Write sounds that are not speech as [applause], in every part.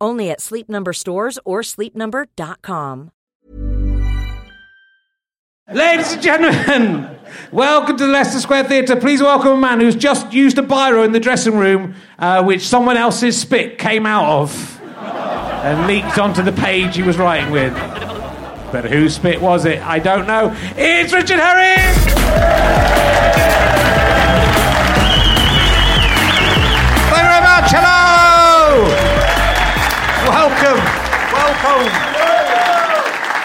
Only at Sleep Number stores or sleepnumber.com. Ladies and gentlemen, welcome to the Leicester Square Theatre. Please welcome a man who's just used a biro in the dressing room, uh, which someone else's spit came out of and leaked onto the page he was writing with. But whose spit was it? I don't know. It's Richard Herring!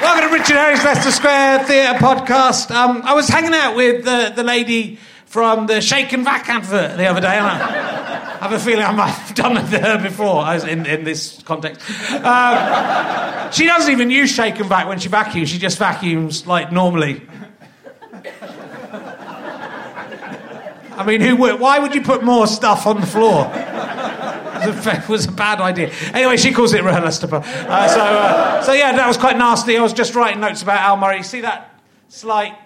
Welcome to Richard Herring's Leicester Square Theatre podcast. Um, I was hanging out with the, the lady from the Shake and Vac advert the other day, and I have a feeling I might have done it to her before in, in this context. Um, she doesn't even use Shake and Vac when she vacuums, she just vacuums like normally. I mean, who would, why would you put more stuff on the floor? It was a bad idea. Anyway, she calls it RHLSTP. Uh, so, uh, so yeah, that was quite nasty. I was just writing notes about Al Murray. See that slight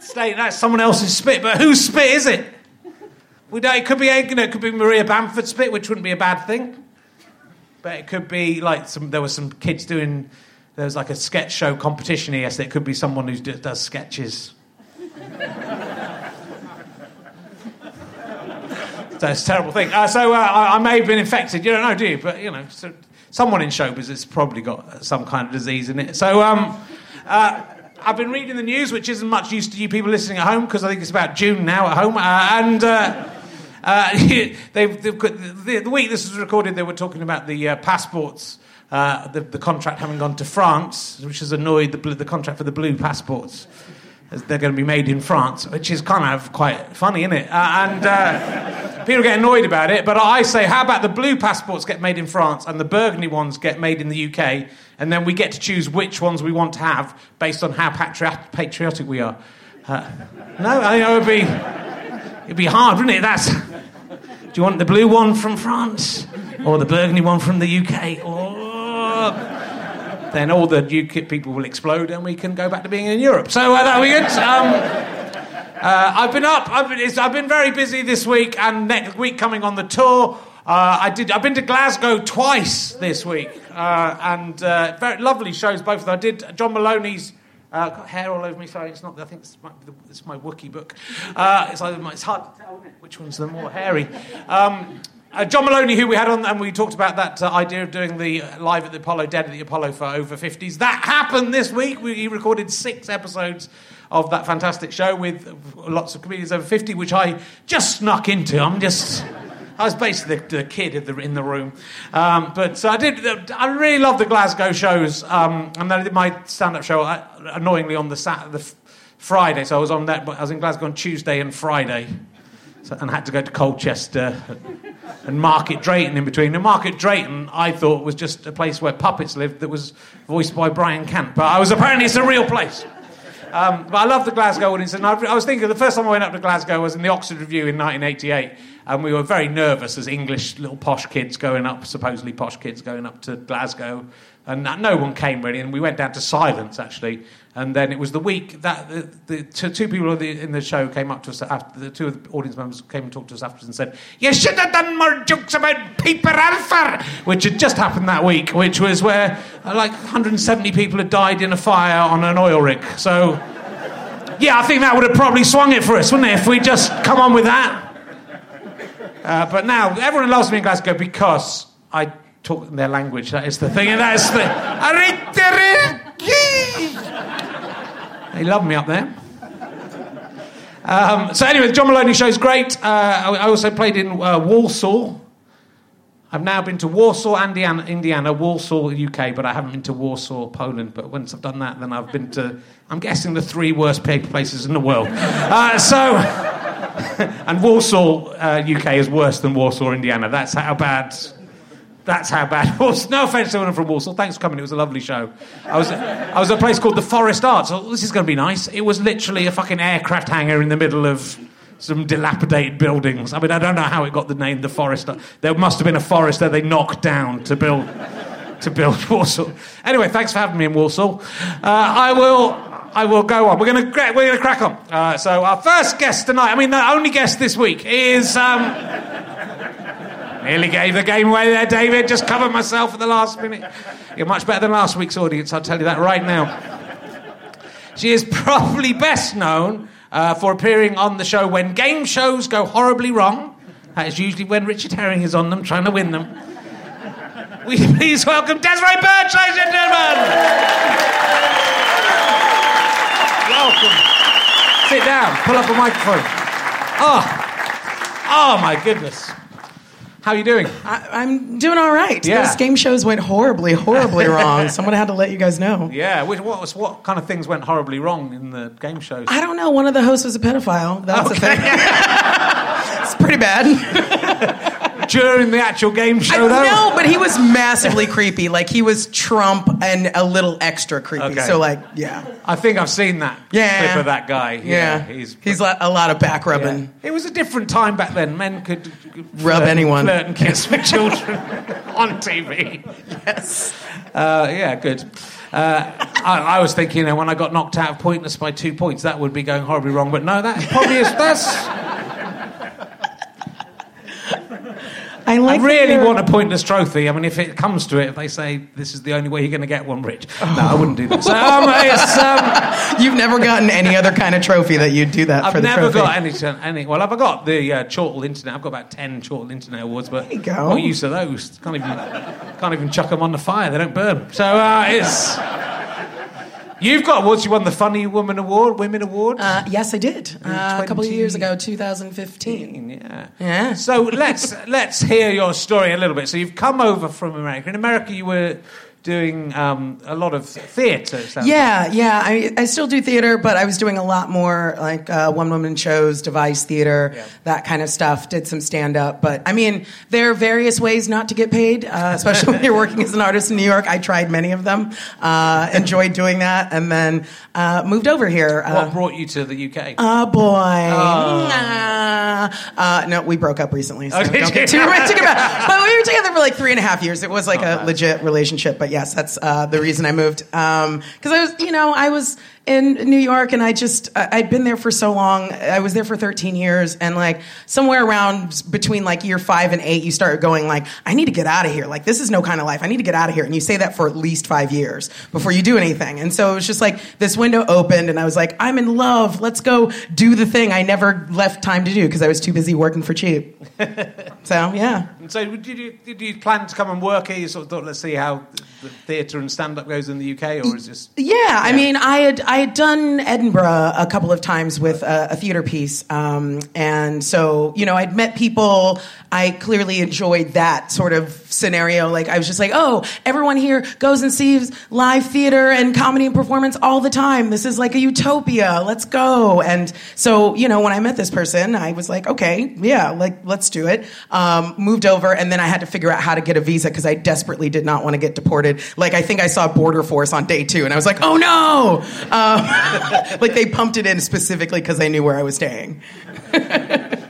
state? That's someone else's spit, but whose spit is it? We don't, it could be you know, it could be Maria Bamford's spit, which wouldn't be a bad thing. But it could be like some. There were some kids doing. There was like a sketch show competition yesterday. It could be someone who does sketches. That's a terrible thing. Uh, so uh, I, I, may have been infected. You don't know, do you? But you know, so someone in showbiz has probably got some kind of disease in it. So um, uh, I've been reading the news, which isn't much use to you people listening at home because I think it's about June now at home, uh, and. Uh, uh, [laughs] they've, they've got, the, the, week this was recorded, they were talking about the passports, the, the, contract having gone to France, which has annoyed the, the contract for the blue passports they're going to be made in France, which is kind of quite funny, isn't it? Uh, and people get annoyed about it, but I say, how about the blue passports get made in France and the burgundy ones get made in the UK, and then we get to choose which ones we want to have based on how patriot- patriotic we are? Uh, no, I think it would be, it'd be hard, wouldn't it? That's Do you want the blue one from France or the burgundy one from the UK? Or then all the UKIP people will explode and we can go back to being in Europe. So uh, that'll be good. Um, uh, I've been up. I've been, I've been very busy this week and next week coming on the tour. Uh, I did. I've been to Glasgow twice this week, uh, and uh, very lovely shows. Both of them. I did John Moloney's. Uh, got hair all over me. Sorry, it's not. I think it's my, it's my Wookie book. Uh, it's, either, it's hard to tell which one's the more hairy. Um, uh, John Moloney, who we had on, and we talked about that uh, idea of doing the live at the Apollo, dead at the Apollo for over 50s. That happened this week. We, he recorded six episodes of that fantastic show with lots of comedians over 50, which I just snuck into. I'm just. I was basically the, the kid in the, in the room. Um, but I did. I really love the Glasgow shows, um, and then I did my stand-up show uh, annoyingly on the Saturday, the Friday. So I was on that. But I was in Glasgow on Tuesday and Friday, so, and had to go to Colchester and Market Drayton in between. And Market Drayton, I thought was just a place where puppets lived that was voiced by Brian Cant, but I was apparently it's a real place. Um, but I love the Glasgow audience, and I, I, was thinking the first time I went up to Glasgow was in the Oxford Revue in 1988, and we were very nervous as English little posh kids going up, supposedly posh kids going up to Glasgow, and no one came really, and we went down to silence actually, and then it was the week that the, the two, people in the show came up to us after the two of the audience members came and talked to us afterwards and said, "You should have done more jokes about Piper Alpha," which had just happened that week, which was where uh, like 170 people had died in a fire on an oil rig. So, yeah, I think that would have probably swung it for us, wouldn't it, if we just come on with that? Uh, but now everyone loves me in Glasgow because I talk in their language. That is the thing, and that's the. They love me up there. Um, so anyway, John Moloney show is great. Uh, I also played in uh, Walsall. I've now been to Warsaw, Indiana, Indiana, Walsall, UK, but I haven't been to Warsaw, Poland. But once I've done that, then I've been to, I'm guessing, the three worst places in the world. Uh, so, [laughs] and Walsall, UK uh, is worse than Warsaw, Indiana. That's how bad that's how bad it was. No offense to anyone from Walsall. Thanks for coming. It was a lovely show. I was, I was at a place called the Forest Arts. So this is going to be nice. It was literally a fucking aircraft hangar in the middle of some dilapidated buildings. I mean, I don't know how it got the name the Forest. There must have been a forest that they knocked down to build to build [laughs] Walsall. Anyway, thanks for having me in Walsall. Uh, I will. I will go on. We're going to we're going to crack on. Uh, so our first guest tonight. I mean, the only guest this week is. Um, Nearly gave the game away there, David. Just covered myself at the last minute. You're much better than last week's audience, I'll tell you that right now. She is probably best known uh, for appearing on the show when game shows go horribly wrong. That is usually when Richard Herring is on them trying to win them. We please welcome Desiree Burch, ladies and gentlemen. welcome. Sit down. Pull up a microphone. Oh, oh my goodness. How are you doing? I, am doing all right. Yeah. Those game shows went horribly, horribly [laughs] wrong. Someone had to let you guys know. Yeah. What, was, what kind of things went horribly wrong in the game shows? I don't know. One of the hosts was a pedophile. That's okay. a thing. [laughs] it's pretty bad. [laughs] during the actual game show, though? No, but he was massively creepy. Like he was Trump and a little extra creepy. Okay. So like, yeah. I think I've seen that yeah. clip of that guy. Yeah, yeah. he's he's a lot of back rubbing. Yeah. It was a different time back then. Men could rub flirt, anyone, flirt and kiss with children [laughs] on TV. Yes. Uh, yeah, good. Uh, I, I, was thinking, you know, when I got knocked out of pointless by two points, that would be going horribly wrong. But no, that probably is. That's I, like I really want a pointless trophy. I mean, if it comes to it, if they say this is the only way you're going to get one, Rich, oh. no, I wouldn't do that. So, um, [laughs] um, You've never gotten any other kind of trophy that you'd do that for. I've for the never trophy. got any, any. Well, I've got the uh, Chortle Internet. I've got about ten Chortle Internet awards, but there you go. not used to those. Can't even can't even chuck them on the fire. They don't burn. So uh, it's. You've got awards. You won the Funny Woman Award, Women Award. Uh, yes, I did. Uh, a couple of years ago, 2015. Yeah. Yeah. So let's [laughs] let's hear your story a little bit. So you've come over from America. In America, you were doing um, a lot of theatre. Yeah, yeah. I, I still do theatre, but I was doing a lot more like uh, one woman shows, device theatre, yeah. that kind of stuff. Did some stand up, but I mean, there are various ways not to get paid, uh, especially when you're working as an artist in New York. I tried many of them, uh, enjoyed doing that, and then uh, moved over here. what brought you to the UK? Oh boy. Oh. Uh, no, we broke up recently, so Oh, don't get too romantic about. it. But we were together for like three and a half years. It was like Not a bad. legit relationship. But yes, that's uh, the reason I moved. Because I was, you know, I was in New York, and I just I- I'd been there for so long. I was there for 13 years, and like somewhere around between like year five and eight, you start going like, I need to get out of here. Like this is no kind of life. I need to get out of here. And you say that for at least five years before you do anything. And so it was just like this window opened, and I was like, I'm in love. Let's go do the thing I never left time to do because I was too busy working for cheap. [laughs] so yeah. And so, did you did you plan to come and work here? You sort of thought, let's see how the theatre and stand up goes in the UK, or is this? Yeah, I mean, I had I had done Edinburgh a couple of times with a, a theater piece, um, and so you know, I'd met people. I clearly enjoyed that sort of scenario. Like, I was just like, oh, everyone here goes and sees live theater and comedy and performance all the time. This is like a utopia. Let's go. And so, you know, when I met this person, I was like, okay, yeah, like let's do it. Um, moved over, and then I had to figure out how to get a visa because I desperately did not want to get deported. Like, I think I saw Border Force on day two, and I was like, oh no! Um, [laughs] like they pumped it in specifically because they knew where I was staying. [laughs]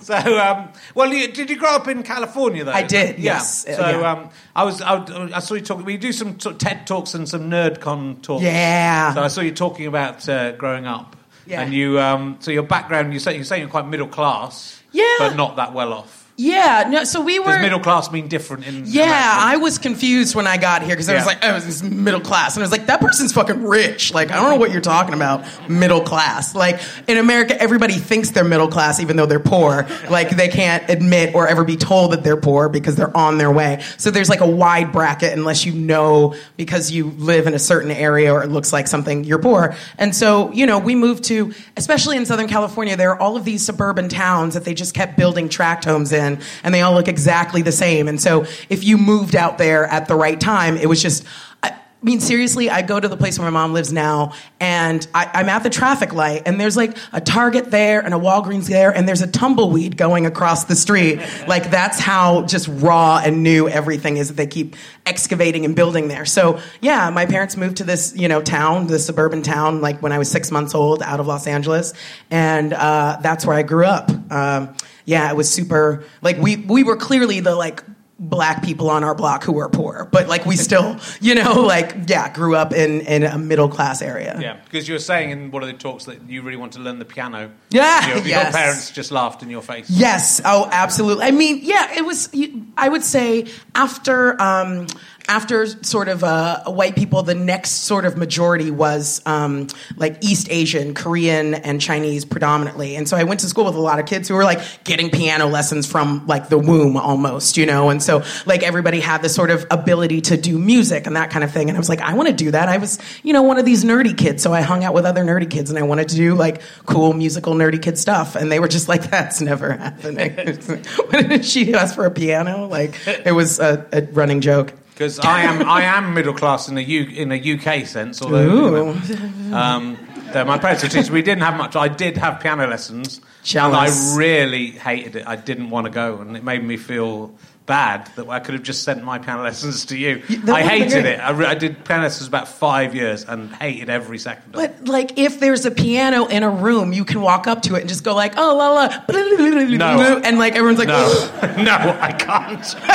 So, um, well, you, did you grow up in California though? I did, Yeah. yes. Uh, So, yeah. um, I was I, I saw you talking. We do some sort of TED talks and some NerdCon talks. Yeah. So I saw you talking about uh, growing up. Yeah. And you, um, so your background, you say you're saying you're quite middle class. Yeah. But not that well off. Yeah, no. So we were Does middle class mean different in? Yeah, America? I was confused when I got here because I was like, oh, this is middle class. And I was like, that person's fucking rich. Like, I don't know what you're talking about, middle class. Like, in America, everybody thinks they're middle class even though they're poor. Like, they can't admit or ever be told that they're poor because they're on their way. So there's like a wide bracket unless you know because you live in a certain area or it looks like something, you're poor. And so, you know, we moved to, especially in Southern California, there are all of these suburban towns that they just kept building tract homes in and they all look exactly the same. And so if you moved out there at the right time, it was just, I mean, seriously, I go to the place where my mom lives now, and I, I'm at the traffic light, and there's like a Target there and a Walgreens there, and there's a tumbleweed going across the street. [laughs] Like, that's how just raw and new everything is that they keep excavating and building there. So, yeah, my parents moved to this, you know, town, this suburban town, like when I was six months old out of Los Angeles, and uh, that's where I grew up. Um, yeah, it was super, like, we, we were clearly the, like, black people on our block who were poor, but like we still, [laughs] you know, like yeah, grew up in in a middle class area. Yeah, because you were saying in one of the talks that you really want to learn the piano. Yeah, Your, your yes. parents just laughed in your face. Yes. Oh, absolutely. I mean, yeah, it was. I would say after um, after sort of uh, white people, the next sort of majority was um, like East Asian, Korean, and Chinese predominantly. And so I went to school with a lot of kids who were like getting piano lessons from like the womb almost, you know. And so like everybody had this sort of ability to do music and that kind of thing. And I was like, I want to do that. I was, you know, one of these nerdy kids, so I hung out with other nerdy kids, and I wanted to do like cool musical nerdy kid stuff. And they were just like, that's never happening. [laughs] when did she ask for a piano? Like it was a, a running joke. Because I am I am middle class in a U, in a UK sense, although um, my parents were teachers. We didn't have much. I did have piano lessons, Jealous. and I really hated it. I didn't want to go, and it made me feel bad that I could have just sent my piano lessons to you. that I hated it. I, re- I did piano lessons about five years and hated every second. of it. But like, if there's a piano in a room, you can walk up to it and just go like, "Oh la la," No. and like everyone's like, No, [laughs] no, I can't [laughs]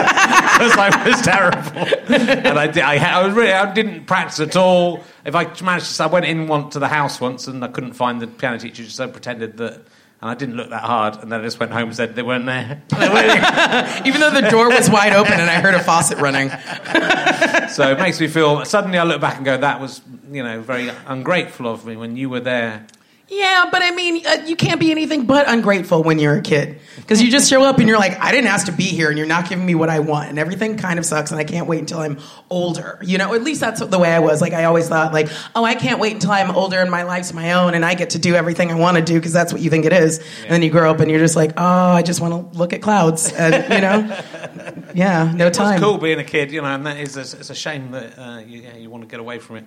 because I was terrible, and I did, I, I, was really, I didn't practice at all. If I managed to, I went in one to the house once, and I couldn't find the piano teacher, so I pretended that. And I didn't look that hard, and then I just went home and said they weren't there. They weren't even though the door was wide open and I heard a faucet running. so it makes me feel. Suddenly, I look back and go, "That was, you know, very ungrateful of me when you were there." Yeah, but I mean, uh, you can't be anything but ungrateful when you're a kid because you just show up and you're like, I didn't ask to be here, and you're not giving me what I want, and everything kind of sucks, and I can't wait until I'm older. You know, at least that's the way I was. Like, I always thought, like, oh, I can't wait until I'm older and my life's my own, and I get to do everything I want to do because that's what you think it is. And then you grow up and you're just like, oh, I just want to look at clouds, and you know, [laughs] yeah, no time. It's cool being a kid, you know, and that is a, it's a shame that uh, you, yeah, you want to get away from it.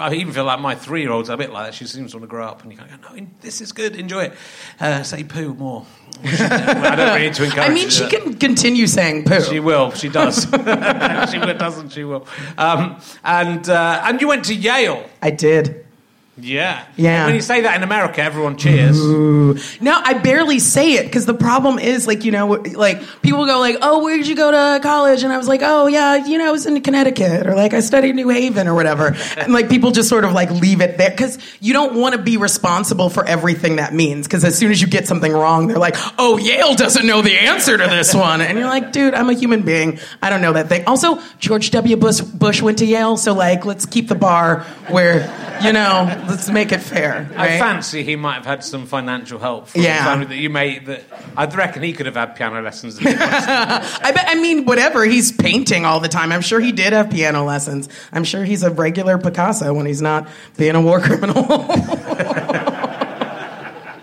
I even feel like my three year old's a bit like that. She seems to want to grow up, and you go, no, this is good, enjoy it. Uh, say poo more. I don't really need to encourage I mean, she to- can continue saying poo. She will. She does. [laughs] she will, doesn't. She will. Um, and uh, and you went to Yale. I did. Yeah. Yeah. When you say that in America, everyone cheers. No, I barely say it because the problem is like you know like people go like oh where did you go to college? And I was like oh yeah you know I was in Connecticut or like I studied New Haven or whatever. [laughs] And like people just sort of like leave it there because you don't want to be responsible for everything that means because as soon as you get something wrong they're like oh Yale doesn't know the answer to this one. And you're like dude I'm a human being. I don't know that thing. Also George W. Bush Bush went to Yale so like let's keep the bar where you know let's make it fair I fancy he might have had some financial help from Yeah. family that you made. That I reckon he could have had piano lessons. [laughs] I bet. I mean, whatever. He's painting all the time. I'm sure he did have piano lessons. I'm sure he's a regular Picasso when he's not being a war criminal. [laughs]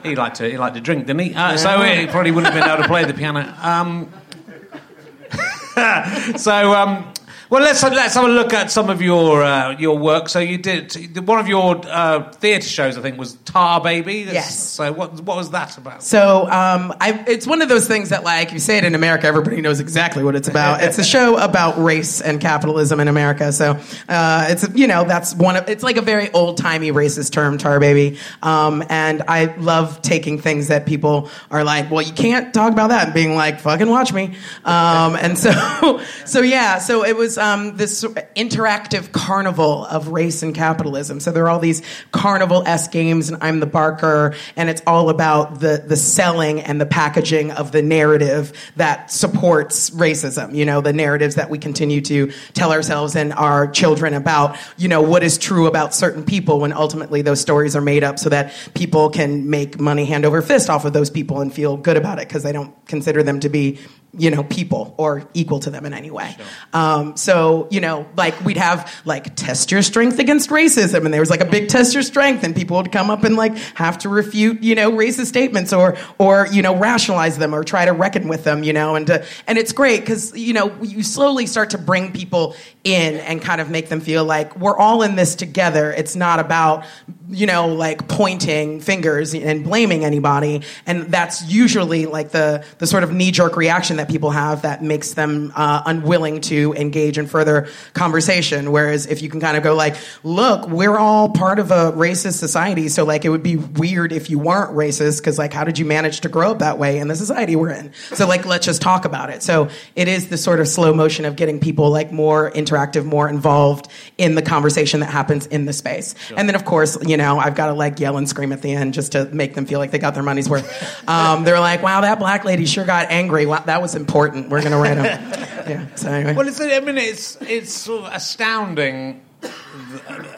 he liked to he liked to drink, didn't he? Uh, So he probably wouldn't have been able to play the piano. Um, [laughs] so. Um, well, let's let's have a look at some of your uh, your work. So you did one of your uh, theatre shows, I think, was Tar Baby. That's- Yes. So what what was that about? So um, I, it's one of those things that, like, you say it in America, everybody knows exactly what it's about. It's a show about race and capitalism in America. So uh, it's you know that's one of it's like a very old timey racist term, tar baby. Um, and I love taking things that people are like, well, you can't talk about that, and being like, fucking watch me. Um, and so [laughs] so yeah, so it was um, this interactive carnival of race and capitalism. So there are all these carnival s games, and I'm the barker, and it's all about the the selling and the packaging of the narrative that supports racism. You know, the narratives that we continue to tell ourselves and our children about. You know, what is true about certain people when ultimately those stories are made up so that people can make money hand over fist off of those people and feel good about it because they don't consider them to be you know, people or equal to them in any way. Um, so, you know, like we'd have like test your strength against racism, and there was like a big test your strength, and people would come up and like have to refute, you know, racist statements or or you know rationalize them or try to reckon with them, you know, and to, and it's great because you know you slowly start to bring people in and kind of make them feel like we're all in this together. It's not about you know like pointing fingers and blaming anybody, and that's usually like the the sort of knee jerk reaction that people have that makes them uh, unwilling to engage in further conversation. Whereas if you can kind of go like, look, we're all part of a racist society, so like it would be weird if you weren't racist because like how did you manage to grow up that way in the society we're in? So like let's just talk about it. So it is the sort of slow motion of getting people like more interactive, more involved in the conversation that happens in the space. And then of course, you know, I've got to like yell and scream at the end just to make them feel like they got their money's worth. [laughs] Um, they're like, wow, that black lady sure got angry. Wow, that was important. We're gonna write them. [laughs] Yeah. So anyway. Well, it's, I mean, it's it's sort of astounding.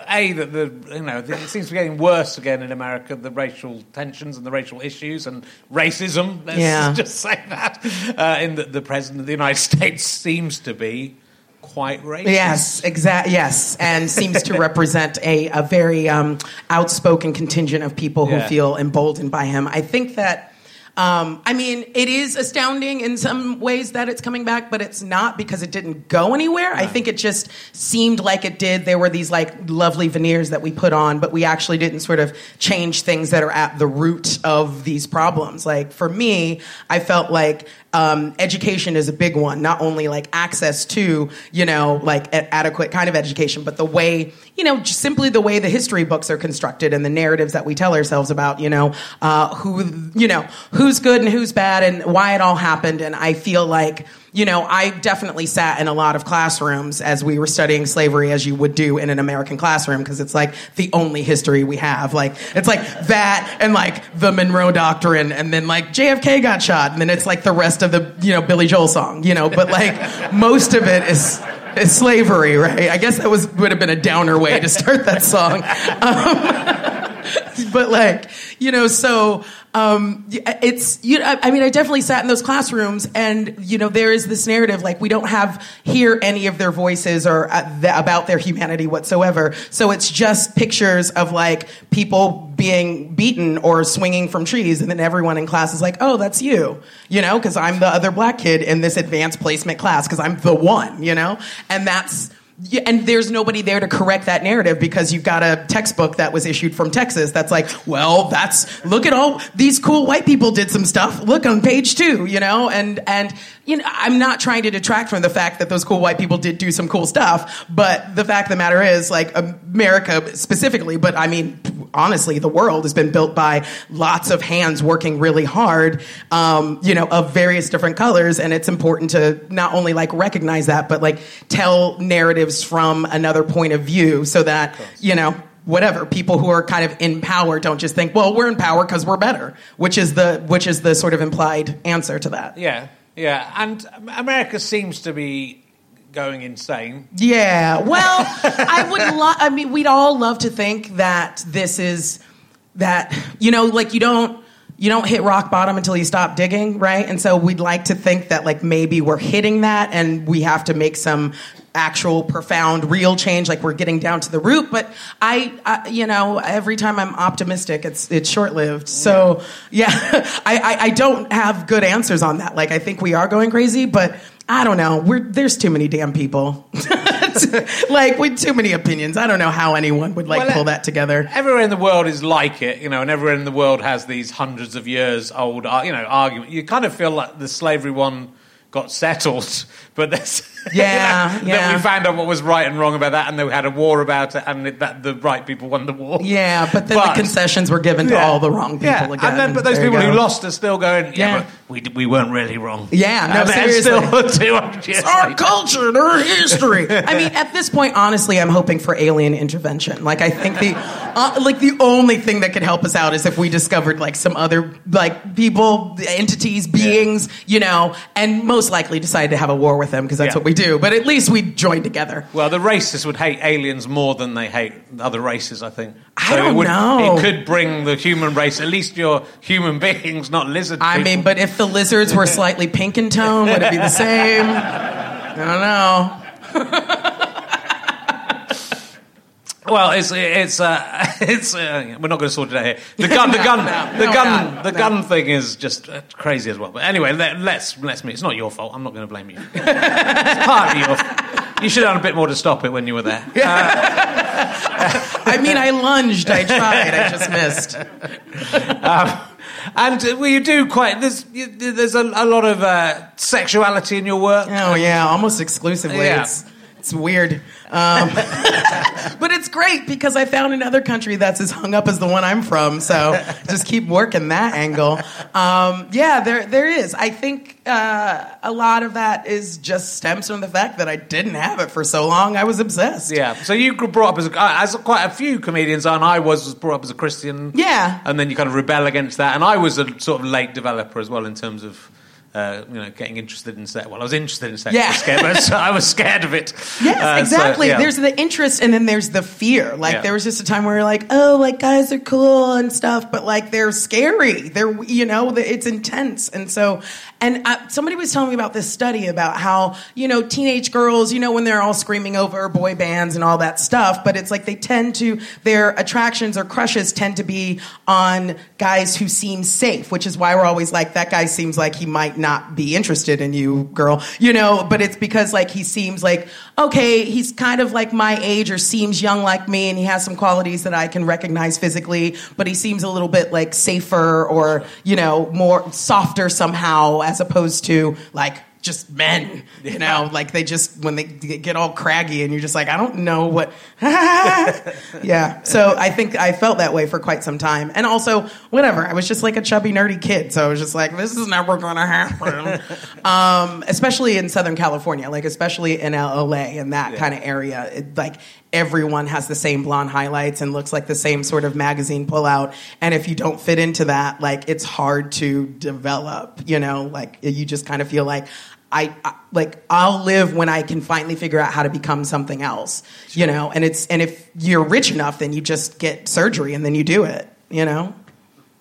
A that the you know it seems to be getting worse again in America. The racial tensions and the racial issues and racism. Let's Yeah. [laughs] just say that. Uh, in that the president of the United States seems to be quite racist. Yes, exactly. Yes, and seems to represent a, a very um, outspoken contingent of people who Yeah. feel emboldened by him. I think that. Um, I mean, it is astounding in some ways that it's coming back, but it's not because it didn't go anywhere. I think it just seemed like it did. There were these like lovely veneers that we put on, but we actually didn't sort of change things that are at the root of these problems. Like for me, I felt like um, education is a big one. Not only like access to, you know, like adequate kind of education, but the way, you know, just simply the way the history books are constructed and the narratives that we tell ourselves about, you know, uh, who, you know, who's good and who's bad and why it all happened. And I feel like, you know, I definitely sat in a lot of classrooms as we were studying slavery, as you would do in an American classroom, because it's like the only history we have. Like, it's like that and like the Monroe Doctrine, and then like JFK got shot, and then it's like the rest of the, you know, Billy Joel song, you know, but like [laughs] most of it is. slavery, right? I guess that was would have been a downer way to start that song. [laughs] Um, [laughs] but like you know so um, it's you I, mean i definitely sat in those classrooms and you know there is this narrative like we don't have hear any of their voices or uh, about their humanity whatsoever. So it's just pictures of like people being beaten or swinging from trees and then everyone in class is like oh that's you you know because i'm the other black kid in this advanced placement class because i'm the one you know? And that's and there's nobody there to correct that narrative because you've got a textbook that was issued from Texas that's like, well, that's look at all these cool white people did some stuff. Look on page two, you know, and and you know, I'm not trying to detract from the fact that those cool white people did do some cool stuff, but the fact of the matter is, like America specifically, but I mean honestly, the world has been built by lots of hands working really hard, um, you know, of various different colors. And it's important to not only like recognize that, but like tell narratives from another point of view so that, you know, whatever people who are kind of in power don't just think well we're in power because we're better which is the which is the sort of implied answer to that Yeah, yeah. And America seems to be going insane. Yeah. Well, [laughs] I would love. I mean, we'd all love to think that this is that you know, like you don't you don't hit rock bottom until you stop digging, right? And so we'd like to think that like maybe we're hitting that, and we have to make some actual profound real change like we're getting down to the root but I, I you know every time i'm optimistic it's it's short-lived so yeah [laughs] I, I i don't have good answers on that like i think we are going crazy but I don't know. We're, there's too many damn people. [laughs] like, with too many opinions. I don't know how anyone would like Well, pull that together. Everywhere in the world is like it, you know, and everywhere in the world has these hundreds of years old, uh, you know, argument. You kind of feel like the slavery one got settled, but there's [laughs] Yeah, you know, yeah. that we found out what was right and wrong about that, and they had a war about it, and it, that the right people won the war. Yeah, but then But- the concessions were given to Yeah. all the wrong people yeah. again. And then, but those people who lost are still going, yeah, Yeah. but we, we weren't really wrong. Yeah, no, and then seriously. still [laughs] 200 years our later. culture and our history. [laughs] I mean, at this point, honestly, I'm hoping for alien intervention. Like, I think the uh, like the only thing that could help us out is if we discovered like some other like people, entities, beings, you know, and most likely decided to have a war with them because that's Yeah. what we do. But at least we join together. Well, the racists would hate aliens more than they hate other races, I think. I it don't would, know. It could bring the human race, at least you're human [laughs] beings, not lizard I people. mean, but if the lizards were [laughs] slightly pink in tone, would it be the same? I don't know. [laughs] Well, it's it's uh, [laughs] it's uh, we're not going to sort it out here. The gun, the [laughs] gun, no, the no, gun, no, the no. gun thing is just uh, crazy as well. But anyway, let, let's let's me. It's not your fault. I'm not going to blame you. [laughs] it's partly your. You should have done a bit more to stop it when you were there. I mean, I lunged, I tried, I just missed. And uh, well, you do quite. There's you, there's a, a lot of uh, sexuality in your work. Oh yeah, almost exclusively. Yeah. It's it's weird, um, [laughs] but it's great because I found another country that's as hung up as the one I'm from. So [laughs] just keep working that angle. Um, yeah, there there is. I think uh, a lot of that is just stems from the fact that I didn't have it for so long. I was obsessed. Yeah. So you grew brought up as a, uh, as quite a few comedians, and I was, was brought up as a Christian. Yeah. And then you kind of rebel against that, and I was a sort of late developer as well in terms of. Uh, you know, getting interested in sex. Well, I was interested in sex. Yeah. Scared, but I was [laughs] scared of it. Yes, Uh, so, exactly. yeah. There's the interest and then there's the fear. Like Yeah. there was just a time where you're like, oh, like guys are cool and stuff, but like they're scary. They're you know, it's intense. And so, and uh, somebody was telling me about this study about how you know teenage girls, you know, when they're all screaming over boy bands and all that stuff, but it's like they tend to their attractions or crushes tend to be on guys who seem safe, which is why we're always like that guy seems like he might not be interested in you, girl. You know, but it's because like he seems like okay, he's kind of like my age or seems young like me and he has some qualities that I can recognize physically, but he seems a little bit like safer or, you know, more softer somehow as opposed to like just men, you know, like they just when they get all craggy and you're just like, I don't know what. [laughs] yeah. So I think I felt that way for quite some time, and also whatever. I was just like a chubby, nerdy kid, so I was just like, this is never gonna happen. [laughs] um, especially in Southern California, like especially in LA and that kind of area, it, like everyone has the same blonde highlights and looks like the same sort of magazine pullout. And if you don't fit into that, like it's hard to develop. You know, like you just kind of feel like. I, I like I'll live when I can finally figure out how to become something else, you know. And it's and if you're rich enough, then you just get surgery and then you do it, you know.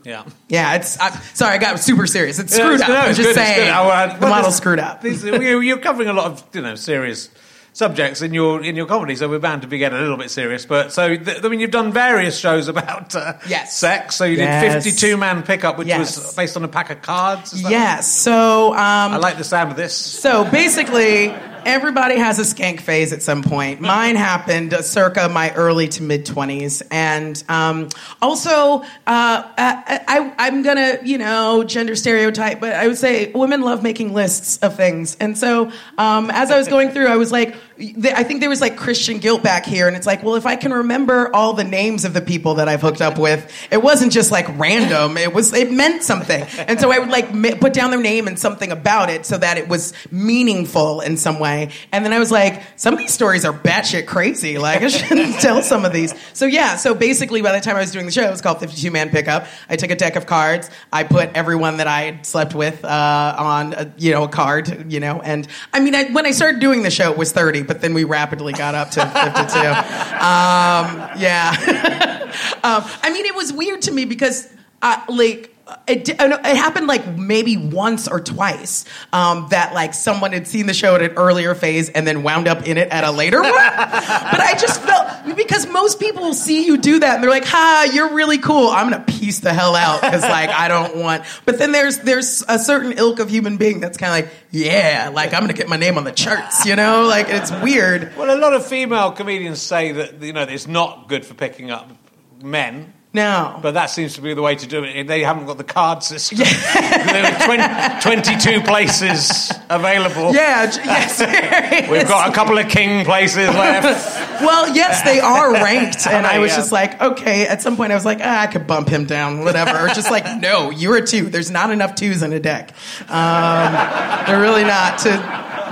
yeah. Yeah, it's I'm, sorry, I got super serious. It's Yeah, screwed it's up. good, I'm just good, saying. Oh, uh, the well, model's screwed up. this- you're covering a lot of you know serious subjects in your in your comedy, so we're bound to be getting a little bit serious. But so th- I mean, you've done various shows about uh, Yes. sex. So you did 52 Man Pickup, which Yes. was based on a pack of cards. is that Yes. So um. I like the sound of this. So basically, everybody has a skank phase at some point. Mine happened circa my early to mid 20s. And um, also, uh, I, am going to, you know, gender stereotype, but I would say women love making lists of things. And so um, as I was going through, I was like, I think there was like Christian guilt back here, and it's like, well, if I can remember all the names of the people that I've hooked up with, it wasn't just like random. It was it meant something, and so I would like put down their name and something about it so that it was meaningful in some way. And then I was like, some of these stories are batshit crazy. Like I shouldn't [laughs] tell some of these. So yeah, so basically, by the time I was doing the show, it was called Fifty Two Man Pickup. I took a deck of cards. I put everyone that I had slept with uh, on a, you know a card, you know, and I mean, I, when I started doing the show, it was thirty but then we rapidly got up to 52. [laughs] um, yeah. [laughs] um, I mean, it was weird to me because, uh, like, it, it, happened like maybe once or twice um, that like someone had seen the show at an earlier phase and then wound up in it at a later one. [laughs] but I just felt because most people will see you do that and they're like, "Ha, you're really cool." I'm gonna piece the hell out because like I don't want. But then there's there's a certain ilk of human being that's kind of like, yeah, like I'm gonna get my name on the charts, you know? Like it's weird. Well, a lot of female comedians say that you know it's not good for picking up men no. But that seems to be the way to do it. They haven't got the card system. [laughs] there are 20, 22 places available. Yeah, yes. [laughs] We've got a couple of king places left. [laughs] well, yes, they are ranked. And I was yeah. just like, okay, at some point I was like, ah, I could bump him down, whatever. Or just like, no, you're a two. There's not enough twos in a deck. Um, they're really not to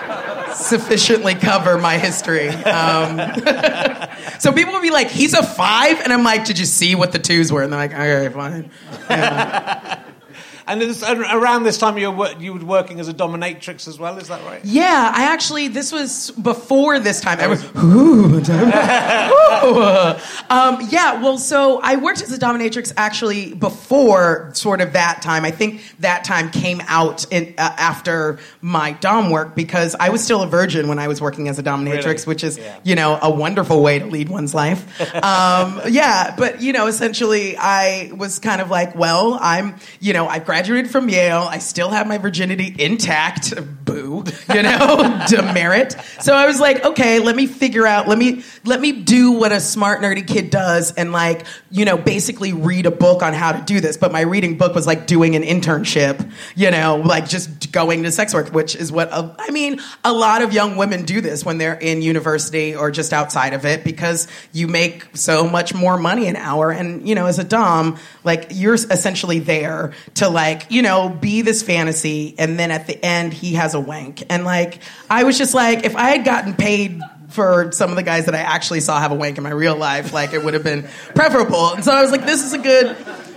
sufficiently cover my history. Um, [laughs] so people would be like, "He's a five? and I'm like, "Did you see what the twos were?" And they're like, "Okay, fine." Yeah. And around this time, you were, you were working as a dominatrix as well. Is that right? Yeah, I actually this was before this time. I was ooh, um, yeah. Well, so I worked as a dominatrix actually before sort of that time. I think that time came out in, uh, after my dom work because I was still a virgin when I was working as a dominatrix, really? which is yeah. you know a wonderful way to lead one's life. [laughs] um, yeah, but you know, essentially, I was kind of like, well, I'm you know I've graduated from Yale. I still have my virginity intact. Boo, you know, [laughs] demerit. So I was like, okay, let me figure out. Let me let me do what a smart nerdy kid does, and like, you know, basically read a book on how to do this. But my reading book was like doing an internship. You know, like just going to sex work, which is what a, I mean. A lot of young women do this when they're in university or just outside of it because you make so much more money an hour, and you know, as a dom, like you're essentially there to like like, you know, be this fantasy, and then at the end he has a wank. And like, I was just like, if I had gotten paid for some of the guys that I actually saw have a wank in my real life, like it would have been preferable. And so I was like, this is a good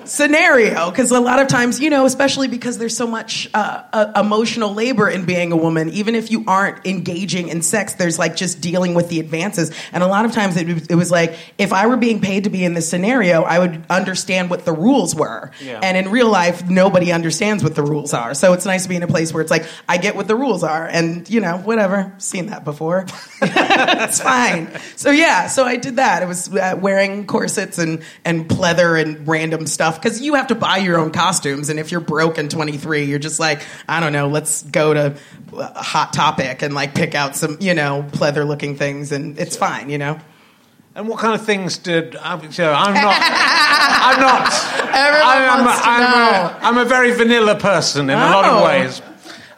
scenario because a lot of times you know especially because there's so much uh, uh, emotional labor in being a woman even if you aren't engaging in sex there's like just dealing with the advances. And a lot of times it, it was like if i were being paid to be in this scenario i would understand what the rules were. Yeah. and in real life nobody understands what the rules are. So it's nice to be in a place where it's like i get what the rules are and you know whatever. Seen that before. [laughs] It's fine. So yeah. So i did that. It was uh, wearing corsets and and pleather and random stuff because you have to buy your own costumes. And if you're broke in 23, you're just like, I don't know, let's go to Hot Topic and like pick out some, you know, pleather looking things, and it's fine, you know. And what kind of things did I'm not? I'm not. [laughs] Everyone I'm, wants to I'm, know. A, I'm a very vanilla person in oh. a lot of oh. ways,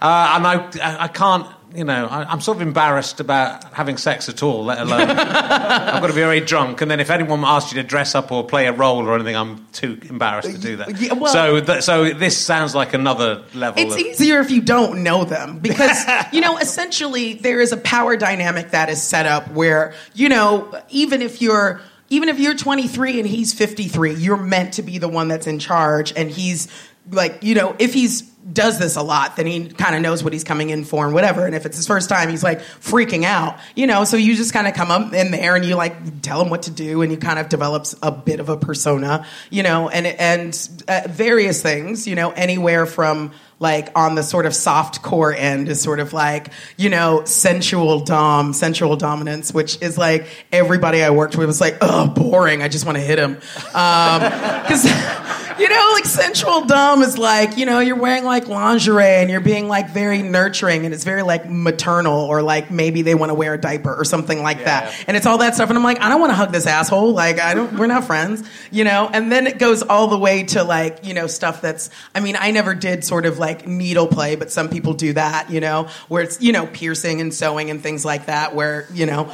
uh, and I I can't you know, I, am sort of embarrassed about having sex at all, let alone [laughs] I've got to be very drunk. And then if anyone asks you to dress up or play a role or anything, I'm too embarrassed to do that. Yeah, well, so, th- so this sounds like another level. It's of... easier if you don't know them because [laughs] you know, essentially, there is a power dynamic that is set up where you know, even if you're even if you're 23 and he's 53, you're meant to be the one that's in charge, and he's like, you know, if he's does this a lot, then he kind of knows what he's coming in for and whatever. And if it's his first time, he's like freaking out, you know. So you just kind of come up in there and you like tell him what to do, and he kind of develops a bit of a persona, you know, and and uh, various things, you know, anywhere from like on the sort of soft core end is sort of like you know sensual dom sensual dominance which is like everybody i worked with was like oh boring i just want to hit him because um, [laughs] you know, like sensual dom is like, you know, you're wearing like lingerie and you're being like very nurturing and it's very like maternal or like maybe they want to wear a diaper or something like that. And it's all that stuff. And I'm like, I don't want to hug this asshole. Like, I don't, we're not friends, you know? And then it goes all the way to like, you know, stuff that's, I mean, I never did sort of like needle play, but some people do that, you know, where it's, you know, piercing and sewing and things like that, where, you know,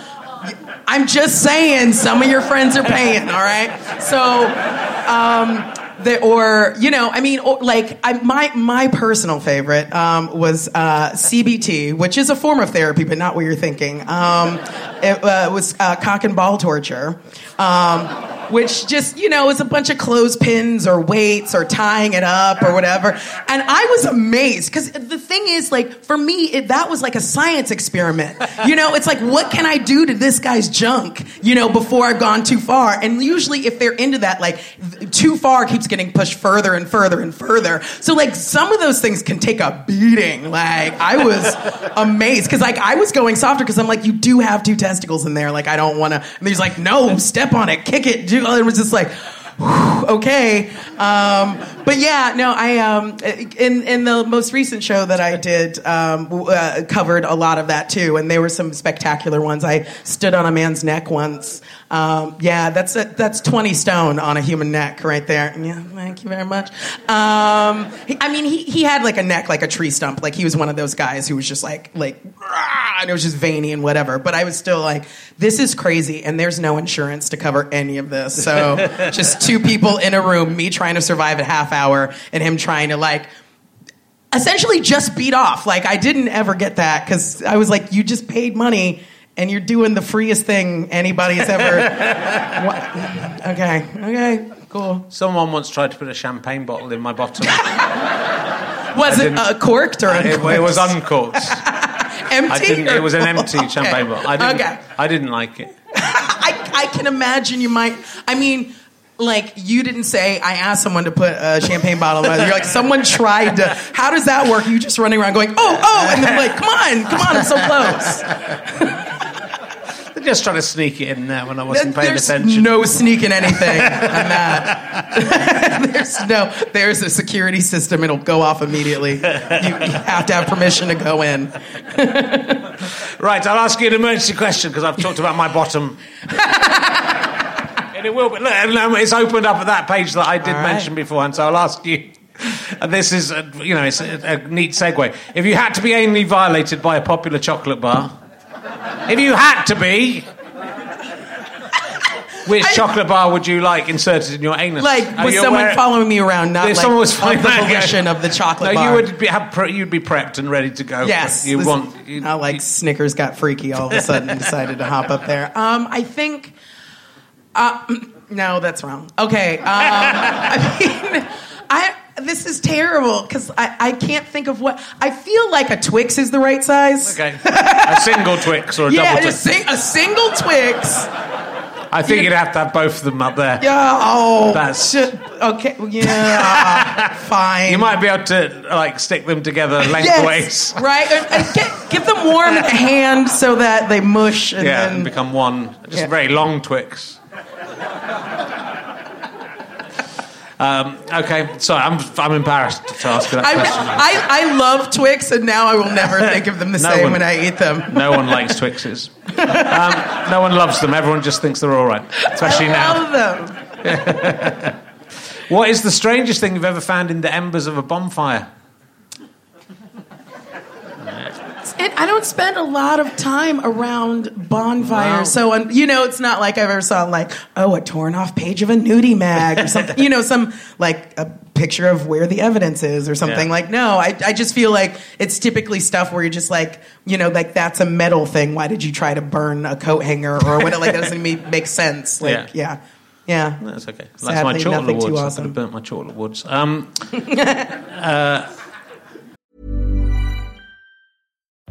I'm just saying, some of your friends are paying, all right? So, um, the, or you know, I mean, or, like I, my my personal favorite um, was uh, CBT, which is a form of therapy, but not what you're thinking. Um, it uh, was uh, cock and ball torture. Um, which just you know is a bunch of clothespins or weights or tying it up or whatever. And i was amazed because the thing is like for me it, that was like a science experiment. You know it's like what can i do to this guy's junk you know before i've gone too far? And usually if they're into that like too far keeps getting pushed further and further and further. So like some of those things can take a beating. Like i was [laughs] amazed because like i was going softer because i'm like you do have two testicles in there. Like i don't want to and he's like no step on it kick it do it was just like okay. Um, but yeah no i um, in in the most recent show that i did um, uh, covered a lot of that too and there were some spectacular ones. I stood on a man's neck once um, yeah that's a, that's 20 stone on a human neck right there. Yeah thank you very much. Um, he, i mean he, he had like a neck like a tree stump. Like he was one of those guys who was just like like "Rah," and it was just veiny and whatever. But i was still like this is crazy and there's no insurance to cover any of this. So [laughs] just two people in a room me trying to survive a half hour and him trying to like essentially just beat off. Like i didn't ever get that because i was like you just paid money and you're doing the freest thing anybody's ever [laughs] okay okay cool Someone once tried to put a champagne bottle in my bottom. [laughs] was it didn't- uh, corked or uncorked? it was uncorked. [laughs] empty I didn't. or It was an empty full? champagne bottle. I didn't. okay I didn't like it. I, I can imagine you might. I mean, like you didn't say I asked someone to put a champagne bottle. in You're like someone tried to. How does that work? You just running around going, oh, oh, and then like, come on, come on, I'm so close. Just trying to sneak it in there when I wasn't paying There's attention. no sneaking anything on that. [laughs] there's no. There's a security system. It'll go off immediately. You, you have to have permission to go in. [laughs] Right, I'll ask you an emergency question because I've talked about my bottom. [laughs] and it will be. Look, no, um, it's opened up at that page that I did right. mention beforehand, so I'll ask you. And this is, a, you know, it's a, a neat segue. If you had to be anally violated by a popular chocolate bar, if you had to be, which chocolate bar would you like inserted in your anus? Like, Are was you someone aware- following me around? Not If like someone was of the that, yeah. volition of the chocolate bar. No, bar. you would be have pre- you'd be prepped and ready to go. Yes, you this- want. You, Not like Snickers got freaky all of a sudden and decided to hop up there. Um, I think. Uh, [clears throat] no, that's wrong. Okay. Um, [laughs] I mean, I this is terrible because I, I can't think of what I feel like a Twix is the right size. Okay. a single Twix or a [laughs] Yeah, double Twix. sing, a single Twix. I think you'd have to have both of them up there. Yeah. Oh, That's- shit. okay. Yeah. [laughs] fine. You might be able to like stick them together Yes, lengthways. right. And, and get, give them warm in the hand so that they mush and Yeah, then and become one. Just Yeah. very long Twix. Um, okay, sorry, I'm I'm embarrassed to ask that I, question. I, I love Twix, and now I will never [laughs] think of them the No same one- when I eat them. No one likes Twixes. Um, no one loves them. Everyone just thinks they're all right, especially I now. them. [laughs] What is the strangest thing you've ever found in the embers of a bonfire? And I don't spend a lot of time around bonfires, Wow. so um, you know, it's not like I've ever saw like oh a torn off page of a nudie mag or something. [laughs] you know, some like a picture of where the evidence is or something. Yeah. Like no, I I just feel like it's typically stuff where you're just like you know like that's a metal thing. Why did you try to burn a coat hanger or what? Like that [laughs] doesn't make, make sense. Like yeah, yeah. That's okay. That's my chocolate nothing too woods. I could have burnt my chocolate woods. Um, [laughs]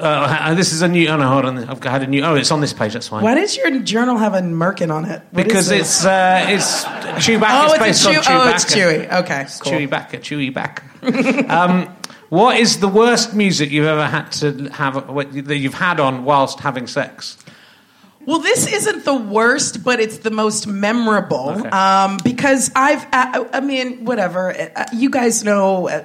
Uh, this is a new. Oh no, hold on. I've had a new. Oh, it's on this page. That's why. Why does your journal have a merkin on it? What Because it's uh, it's Chewbacca. oh, it's based it's a on Chewbacca. oh, it's Chewy. Okay, cool. Chewbacca, Chewbacca. um, what is the worst music you've ever had to have what- that you've had on whilst having sex? Well, this isn't the worst, but it's the most memorable Okay. um, because I've, I, I mean, whatever. Uh, You guys know, uh,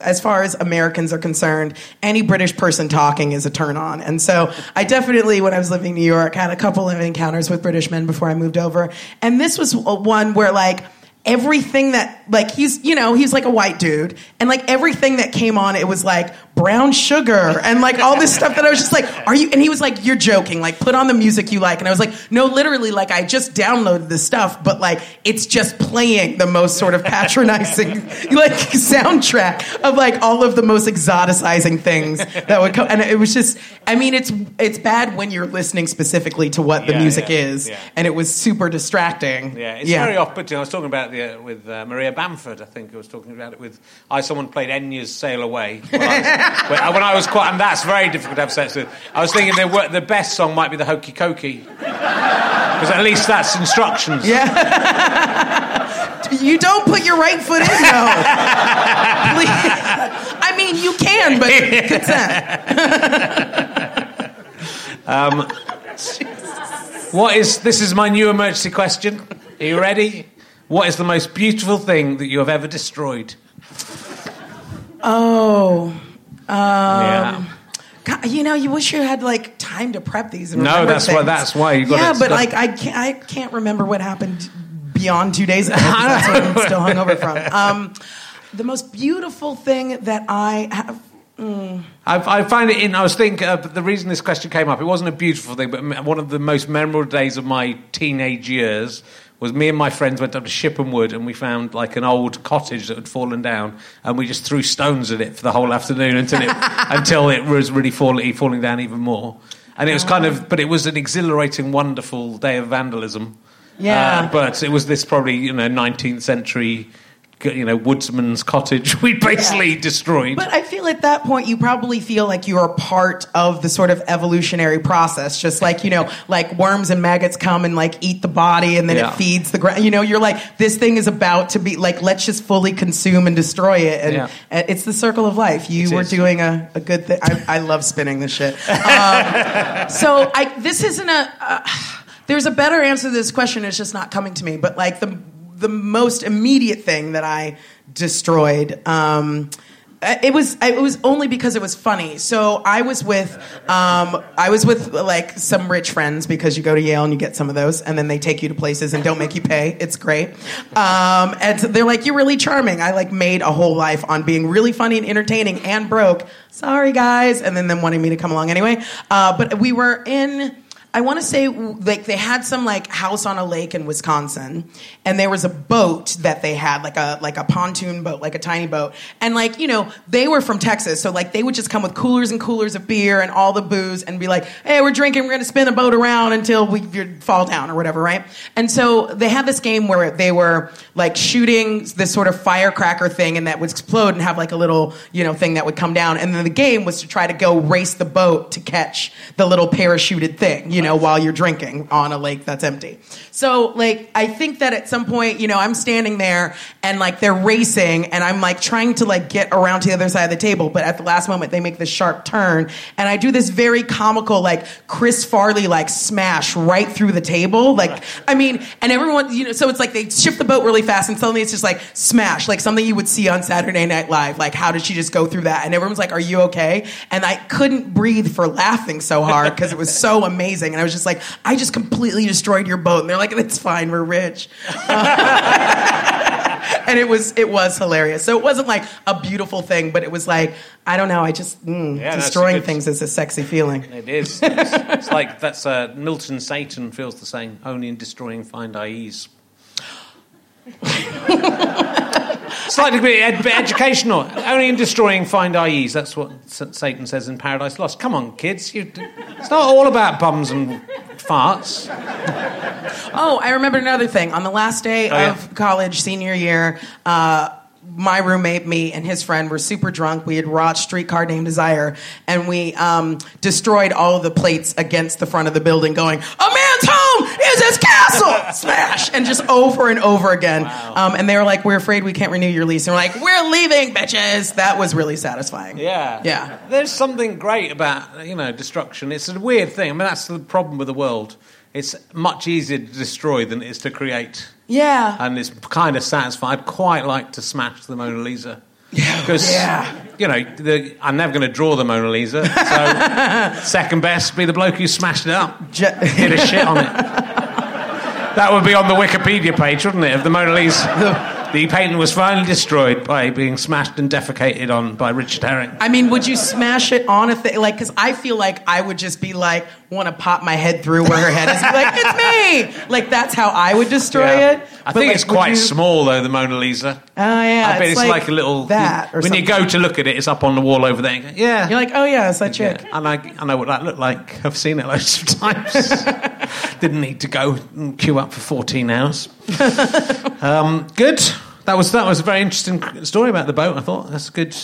as far as Americans are concerned, any British person talking is a turn on. And so I definitely, when I was living in New York, had a couple of encounters with British men before I moved over. And this was one where, like, everything that like he's you know he's like a white dude. And like everything that came on it was like brown sugar and like all this stuff that I was just like are you and he was like you're joking. Like put on the music you like. And I was like no literally like I just downloaded this stuff but like it's just playing the most sort of patronizing [laughs] like soundtrack of like all of the most exoticizing things that would come. And it was just I mean it's it's bad when you're listening specifically to what the Yeah, music yeah, is yeah. and it was super distracting Yeah, it's very off-putting. I was talking about the uh, with uh, Maria Bamford. I think I was talking about it with. I someone played Enya's "Sail Away" when I was, [laughs] when, when I was quite, and that's very difficult to have sex with. I was thinking the wor- the best song might be the Hokey Cokey because at least that's instructions. Yeah. [laughs] you don't put your right foot in, though. Please. I mean, you can, but consent. [laughs] Um, what is this? Is my new emergency question? Are you ready? What is the most beautiful thing that you have ever destroyed? Oh. Um, yeah. God, you know, you wish you had like time to prep these. And No, that's why- that's why you gotta Yeah, but like I can't, I can't remember what happened beyond two days ago. [laughs] That's what I'm still hungover from. Um, the most beautiful thing that I have. mm, I, I find it in. I was thinking uh, the reason this question came up. It wasn't a beautiful thing, but m- one of the most memorable days of my teenage years was me and my friends went up to Shipham Wood and we found like an old cottage that had fallen down, and we just threw stones at it for the whole afternoon until it [laughs] until it was really falling falling down even more. And it was kind of, but it was an exhilarating, wonderful day of vandalism. Yeah. Uh, but it was this probably you know 19th century. You know, woodsman's cottage [laughs] we basically destroyed. But I feel at that point you probably feel like you are part of the sort of evolutionary process, just like you know, [laughs] like worms and maggots come and like eat the body, and then Yeah. it feeds the ground. You know, you're like this thing is about to be like let's just fully consume and destroy it, and Yeah. it's the circle of life. You It were is. doing a, a good thing. I, I love spinning this shit. Um, [laughs] so I this isn't a. Uh, there's a better answer to this question. It's just not coming to me. But like the the most immediate thing that I destroyed. Um, it was it was only because it was funny. So I was with um, I was with like some rich friends because you go to Yale and you get some of those, and then they take you to places and don't make you pay. It's great. Um, and they're like, "You're really charming." I like made a whole life on being really funny and entertaining and broke. Sorry guys, and then them wanting me to come along anyway. Uh, but we were in I want to say like they had some like house on a lake in Wisconsin, and there was a boat that they had like a like a pontoon boat, like a tiny boat, and like you know they were from Texas, so like they would just come with coolers and coolers of beer and all the booze and be like, hey, we're drinking, we're gonna spin a boat around until we fall down or whatever, right? And so they had this game where they were like shooting this sort of firecracker thing, and that would explode and have like a little you know thing that would come down, and then the game was to try to go race the boat to catch the little parachuted thing, you know, while you're drinking on a lake that's empty. So, like, I think that at some point, you know, I'm standing there and like they're racing and I'm like trying to like get around to the other side of the table, but at the last moment they make this sharp turn and I do this very comical, like Chris Farley like smash right through the table. Like, I mean, and everyone, you know, so it's like they shift the boat really fast and suddenly it's just like smash, like something you would see on Saturday Night Live. Like, how did she just go through that? And everyone's like, Are you okay? And I couldn't breathe for laughing so hard because it was so amazing. And I was just like, I just completely destroyed your boat. And they're like, It's fine, we're rich. [laughs] and it was it was hilarious. So it wasn't like a beautiful thing, but it was like I don't know. I just mm, Yeah, destroying good- things is a sexy feeling. It is. It's, it's like that's uh, Milton Satan feels the same. Only in destroying find I ease. [laughs] Slightly ed- educational. Only in destroying find I ease. That's what Satan says in Paradise Lost. Come on, kids. You, it's not all about bums and farts. Oh, I remembered another thing. On the last day Oh, yeah. of college, senior year, uh, my roommate, me, and his friend were super drunk. We had watched Streetcar Named Desire, and we um, destroyed all of the plates against the front of the building, going, "A man's home is his castle!" Smash, and just over and over again. Um, and they were like, "We're afraid we can't renew your lease," and we're like, "We're leaving, bitches." That was really satisfying. Yeah. Yeah. There's something great about, you know, destruction. It's a weird thing. I mean, that's the problem with the world. It's much easier to destroy than it is to create. Yeah. And it's kind of satisfying. I'd quite like to smash the Mona Lisa. Yeah. Because, Yeah. you know, the, I'm never going to draw the Mona Lisa. So, [laughs] second best, be the bloke who smashed it up. Je- Hit a shit on it. [laughs] That would be on the Wikipedia page, wouldn't it, of the Mona Lisa? [laughs] The painting was finally destroyed by being smashed and defecated on by Richard Herring. I mean, would you smash it on a thing? Like, because I feel like I would just be like, want to pop my head through where her head is. Be like, it's me. Like that's how I would destroy Yeah. it. I But, think like, it's quite you- small though, the Mona Lisa. Oh yeah, I bet it's, like, a little that. Or when you go to look at it, it's up on the wall over there. Go, yeah, You're like, oh yeah, it's that chick. yeah. And I, I know what that looked like. I've seen it loads of times. [laughs] Didn't need to go and queue up for 14 hours. [laughs] um, good. That was that was a very interesting story about the boat. I thought that's good.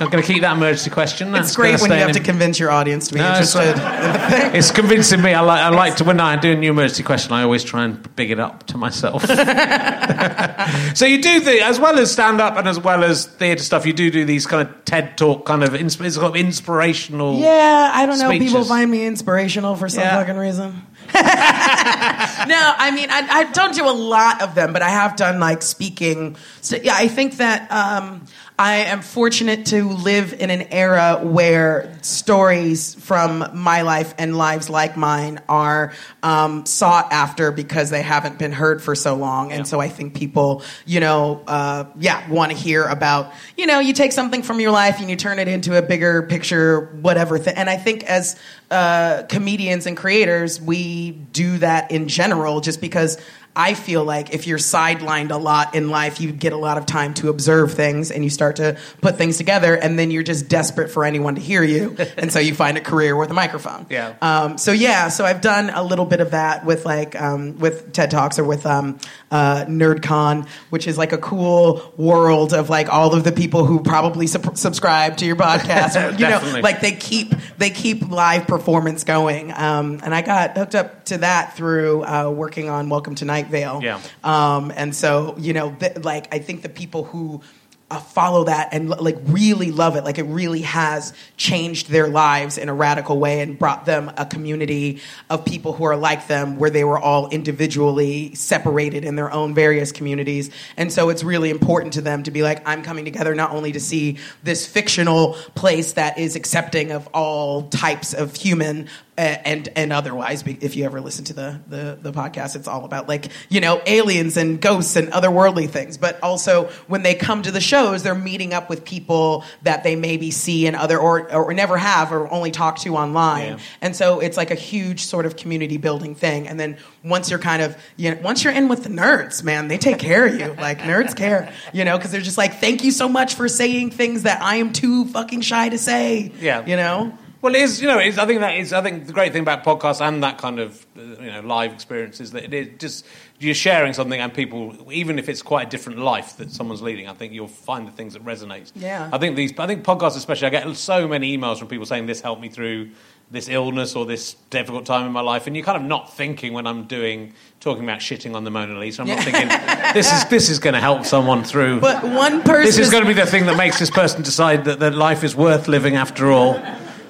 I'm going to keep that emergency question. That's It's great when you have in- to convince your audience to be No, interested. fine. [laughs] It's convincing me. I like. I like to when I do a new emergency question. I always try and big it up to myself. [laughs] so you do the as well as stand up and as well as theatre stuff. You do do these kind of TED talk kind of. It's inspirational. Yeah, I don't know. People find me inspirational for some Yeah. fucking reason. [laughs] no, I mean, I, I don't do a lot of them, but I have done like speaking. So, yeah, I think that um, I am fortunate to live in an era where stories from my life and lives like mine are um, sought after because they haven't been heard for so long. And so I think people, you know, uh, yeah, want to hear about, you know, you take something from your life and you turn it into a bigger picture, whatever. Th- and I think as uh, comedians and creators, we do that in general just because I feel like if you're sidelined a lot in life, you get a lot of time to observe things and you start to put things together, and then you're just desperate for anyone to hear you. [laughs] and so you find a career with a microphone. Yeah. Um, so yeah, so I've done a little bit of that with like um, with TED Talks or with um, uh, NerdCon, which is like a cool world of like all of the people who probably sub- subscribe to your podcast. [laughs] you know, like they keep they keep live performance going. Um, and I got hooked up to that through uh, working on Welcome to Night Vale. Yeah. Um, and so you know, th- like I think the people who uh, follow that and like really love it. Like it really has changed their lives in a radical way and brought them a community of people who are like them, where they were all individually separated in their own various communities. And so it's really important to them to be like, I'm coming together not only to see this fictional place that is accepting of all types of human and and otherwise, if you ever listen to the, the the podcast, it's all about like you know aliens and ghosts and otherworldly things. But also when they come to the shows, they're meeting up with people that they maybe see in other or or never have or only talk to online, yeah. and so it's like a huge sort of community building thing. And then once you're kind of you know once you're in with the nerds, man, they take care of you. [laughs] Like nerds care, you know, because they're just like, thank you so much for saying things that I am too fucking shy to say. Yeah, you know. Well, it is. You know, I think that is. I think the great thing about podcasts and that kind of uh, you know live experience is that it is just you're sharing something, and people, even if it's quite a different life that someone's leading, I think you'll find the things that resonate. Yeah. I think these. I think podcasts, especially, I get so many emails from people saying this helped me through this illness or this difficult time in my life, and you're kind of not thinking when I'm doing talking about shitting on the Mona Lisa. I'm not thinking [laughs] this is this is going to help someone through. But one person. This is going to be the thing that makes this person decide that their life is worth living after all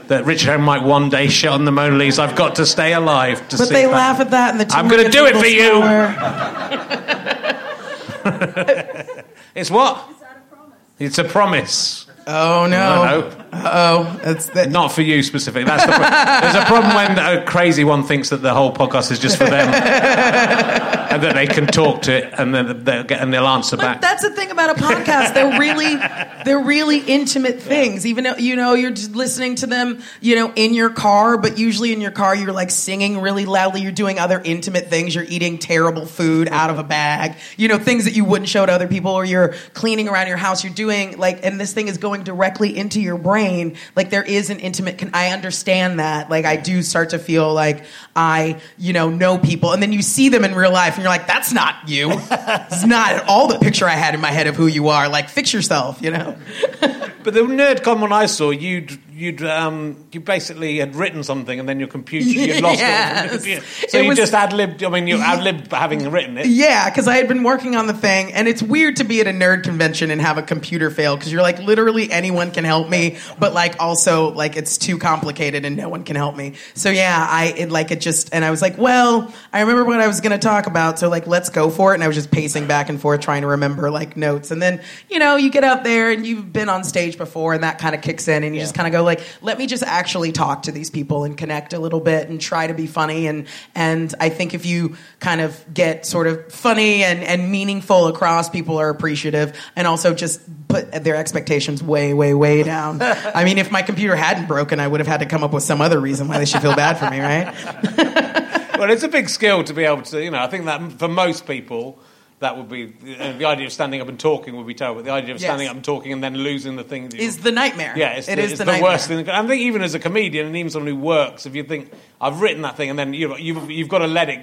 that Richard Herring might one day shit on the Mona Lisa. I've got to stay alive to But see they that. laugh at that, and the I'm going to do it for you. [laughs] it's what? It's a promise. Oh no! Oh, that's the... not for you specifically. That's the pro- [laughs] there's a problem when a crazy one thinks that the whole podcast is just for them, [laughs] and that they can talk to it, and then they'll get and they'll answer but back. That's the thing about a podcast; they're really, they're really intimate things. Even though you know you're just listening to them, you know, in your car, but usually in your car you're like singing really loudly. You're doing other intimate things. You're eating terrible food out of a bag. You know, things that you wouldn't show to other people, or you're cleaning around your house. You're doing like, and this thing is going directly into your brain. Like there is an intimate. Con- I understand that. Like I do start to feel like I, you know, know people, and then you see them in real life, and you're like, that's not you. it's not at all the picture I had in my head of who you are. Like fix yourself, you know. but the NerdCon one I saw, you'd you'd um, you basically had written something, and then your computer you'd lost [laughs] Yes. [laughs] it. So It you was- just ad libbed. I mean, you ad libbed having written it. Yeah, because I had been working on the thing, and it's weird to be at a nerd convention and have a computer fail because you're like, literally anyone can help me, but like also like it's too complicated and no one can help me. So yeah, I it like it just, and I was like, well, I remember what I was going to talk about, so like let's go for it. And I was just pacing back and forth trying to remember like notes, and then you know you get out there and you've been on stage before, and that kind of kicks in, and you just kind of go like, let me just actually talk to these people and connect a little bit and try to be funny, and and I think if you kind of get sort of funny and, and meaningful across, people are appreciative and also just put their expectations way, way, way down. I mean, if my computer hadn't broken, I would have had to come up with some other reason why they should feel bad for me, right? [laughs] well, it's a big skill to be able to, you know, I think that for most people, that would be the idea of standing up and talking would be terrible. But The idea of standing Yes. up and talking and then losing the thing that Is the nightmare. Yeah, it's It the, is it's the the, worst thing. I think even as a comedian and even someone who works, if you think I've written that thing and then you you've, you've got to let it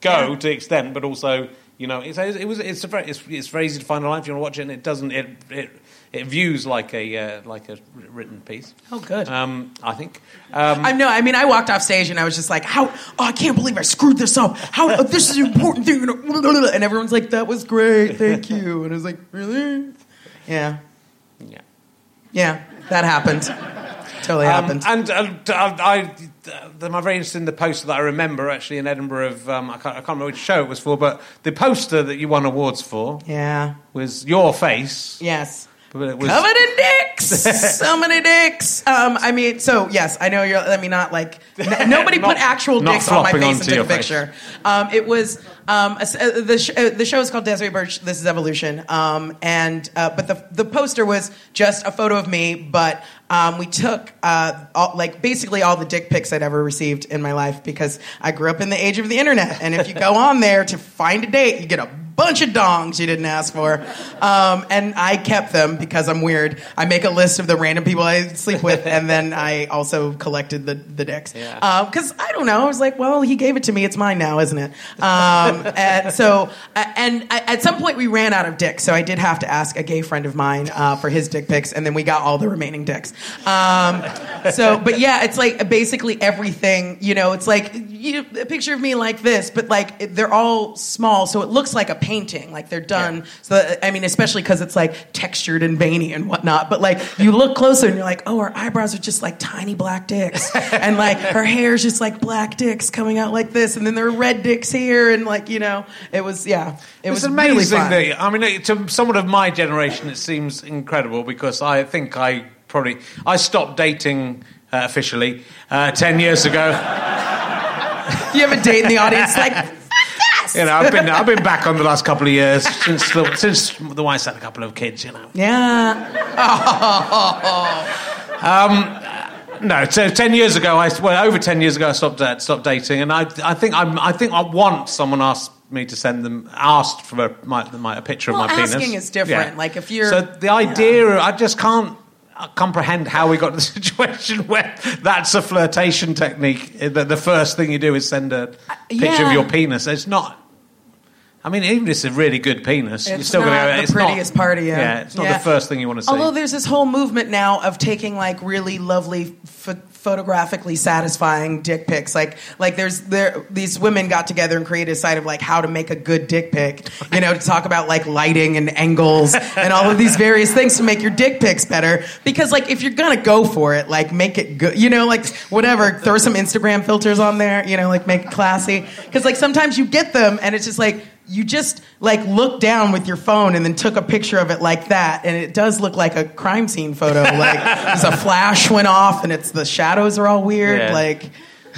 go Yeah. to the extent, but also you know it's it was it's a very it's, it's very easy to find a online if you want to watch it, and it doesn't it it, it views like a uh, like a written piece. Oh, good. Um, I think. Um, I know. I mean, I walked off stage and I was just like, "How? Oh, I can't believe I screwed this up. How? oh, this is an important thing." And everyone's like, "That was great, thank you." And I was like, "Really? Yeah, yeah. yeah, that happened. Totally Um, happened." and uh, I, I, I'm very interested in the poster that I remember actually in Edinburgh of um, I, can't, I can't remember which show it was for, but the poster that you won awards for yeah. was your face. Yes. But it was Covered in dicks. [laughs] so many dicks. Um, I mean, so yes, I know you're. I mean, not like n- [laughs] nobody Not- put actual dicks on my face and took a picture. Um, it was um, a s- uh, the sh- uh, the show is called Desiree Burch. This is Evolution. Um, and uh, but the the poster was just a photo of me, but um, we took uh, all, like basically all the dick pics I'd ever received in my life because I grew up in the age of the internet, and if you go [laughs] on there to find a date, you get a bunch of dongs you didn't ask for. Um, and I kept them because I'm weird. I make a list of the random people I sleep with, and then I also collected the, the dicks. Because I don't know. I was like, well, he gave it to me. It's mine now, isn't it? Um, [laughs] and so, and at some point we ran out of dicks. So I did have to ask a gay friend of mine uh, for his dick pics, and then we got all the remaining dicks. Um, so, but yeah, it's like basically everything, you know, it's like you, a picture of me like this, but like they're all small, so it looks like a painting, like they're done. So, I mean, especially because it's like textured and veiny and whatnot, but like you look closer and you're like, oh, her eyebrows are just like tiny black dicks. [laughs] and like her hair's just like black dicks coming out like this, and then there are red dicks here, and like, you know, it was, yeah, it It's was really amazing fun. that I mean, to someone of my generation, it seems incredible because I think I probably I stopped dating uh, officially uh, ten years ago. you have a date in the audience, like, [laughs] You know, I've been I've been back on the last couple of years [laughs] since the, since the wife's had a couple of kids. You know. yeah. [laughs] No, so ten years ago, I well over ten years ago, I stopped uh, stopped dating, and I I think I'm, I think I want someone asked me to send them asked for a, my, my a picture Well, of my penis. asking is different. Like, if you're- so the idea, I just can't comprehend how we got to the [laughs] situation where that's a flirtation technique. That the first thing you do is send a picture yeah. of your penis. It's not. I mean, even if it's a really good penis, you're It's still going to go. the prettiest not, party, yeah. Yeah, it's not Yeah. the first thing you want to see. Although there's this whole movement now of taking like really lovely ph- photographically satisfying dick pics. Like like there's there these women got together and created a site of like how to make a good dick pic. You know, to talk about like lighting and angles and all of these various things to make your dick pics better. Because like if you're gonna go for it, like make it good. You know, like whatever. Throw some Instagram filters on there. You know, like make it classy. Because like sometimes you get them and it's just like you just like looked down with your phone and then took a picture of it like that and it does look like a crime scene photo like [laughs] there's a flash went off and it's the shadows are all weird Yeah. like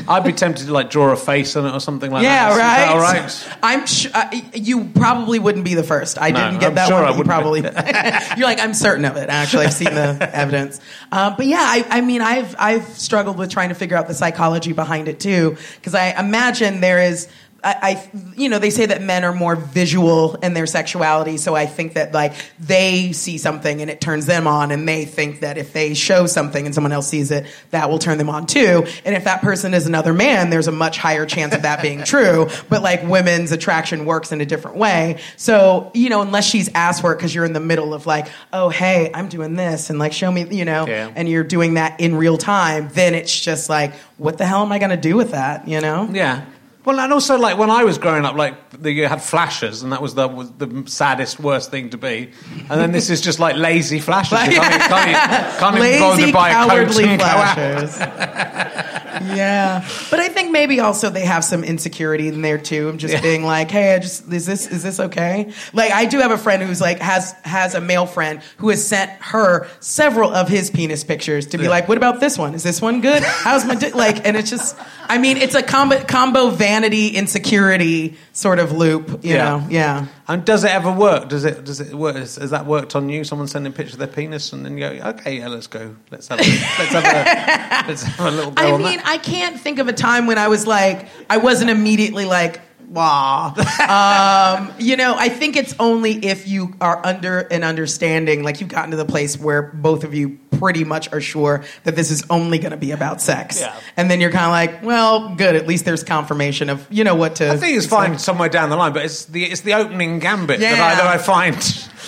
I'd be tempted to like draw a face on it or something like yeah that. right that all right? i'm sh- uh, you probably wouldn't be the first i No, didn't get I'm that sure one you probably [laughs] you're like i'm certain of it actually i've seen the [laughs] evidence uh, but yeah I, I mean i've i've struggled with trying to figure out the psychology behind it too because i imagine there is I, I, you know, they say that men are more visual in their sexuality, so I think that like they see something and it turns them on, and they think that if they show something and someone else sees it, that will turn them on too. And if that person is another man, there's a much higher chance of that being true. But like women's attraction works in a different way. So you know, unless she's asked for it because you're in the middle of like, oh hey, I'm doing this, and like show me, you know, Yeah. and you're doing that in real time, then it's just like, what the hell am I going to do with that? You know? Yeah. Well, and also like when I was growing up, like the, you had flashes, and that was the was the saddest, worst thing to be. And then this is just like lazy flashes. You [laughs] can't, even- can't, even- can't even bother to buy a coat cowardly and go flashes. [laughs] [laughs] yeah, but I think maybe also they have some insecurity in there too. of just Yeah. being like, "Hey, I just is this is this okay?" Like I do have a friend who's like has has a male friend who has sent her several of his penis pictures to be Yeah. like, "What about this one? Is this one good? How's my dick?" [laughs] Like, and it's just, I mean, it's a combo combo vanity insecurity sort of loop. You Yeah. know? Yeah. And does it ever work? Does it does it work? Has, has that worked on you? Someone sending pictures of their penis, and then you go, okay, yeah, let's go. Let's have a, let's have a, [laughs] let's have a little go I on mean, that. I can't think of a time when I was like, I wasn't immediately like, wow. [laughs] um, you know, I think it's only if you are under an understanding, like you've gotten to the place where both of you pretty much are sure that this is only going to be about sex. Yeah. And then you're kind of like, well, good. At least there's confirmation of, you know, what to. I think it's fine somewhere down the line, but it's the it's the opening gambit that I that I find.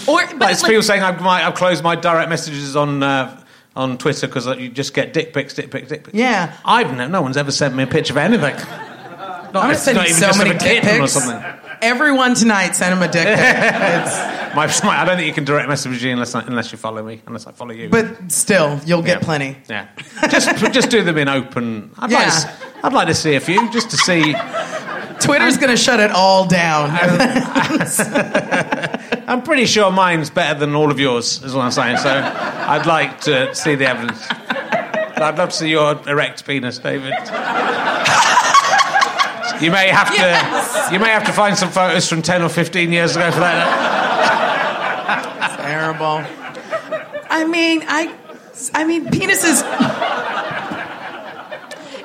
Or- [laughs] like, but it's like- people saying I might I've closed my direct messages on. Uh, on Twitter because you just get dick pics, dick pics, dick pics. Yeah. I've no, no one's ever sent me a picture of anything. [laughs] Not, I'm gonna it's send not you even so many dick kitten or something. Everyone tonight, send him a dick pic. It's- [laughs] My, my, I don't think you can direct message me unless I, unless you follow me, unless I follow you. but still, you'll get Yeah. plenty. Yeah, just just do them in open. I'd, like Yeah. to, s- I'd like to see a few just to see. Twitter's going to shut it all down. [laughs] I'm pretty sure mine's better than all of yours, is what I'm saying. So I'd like to see the evidence. I'd love to see your erect penis, David. You may have to. Yes. You may have to find some photos from ten or fifteen years ago for that. terrible. I mean, I, I mean, penises.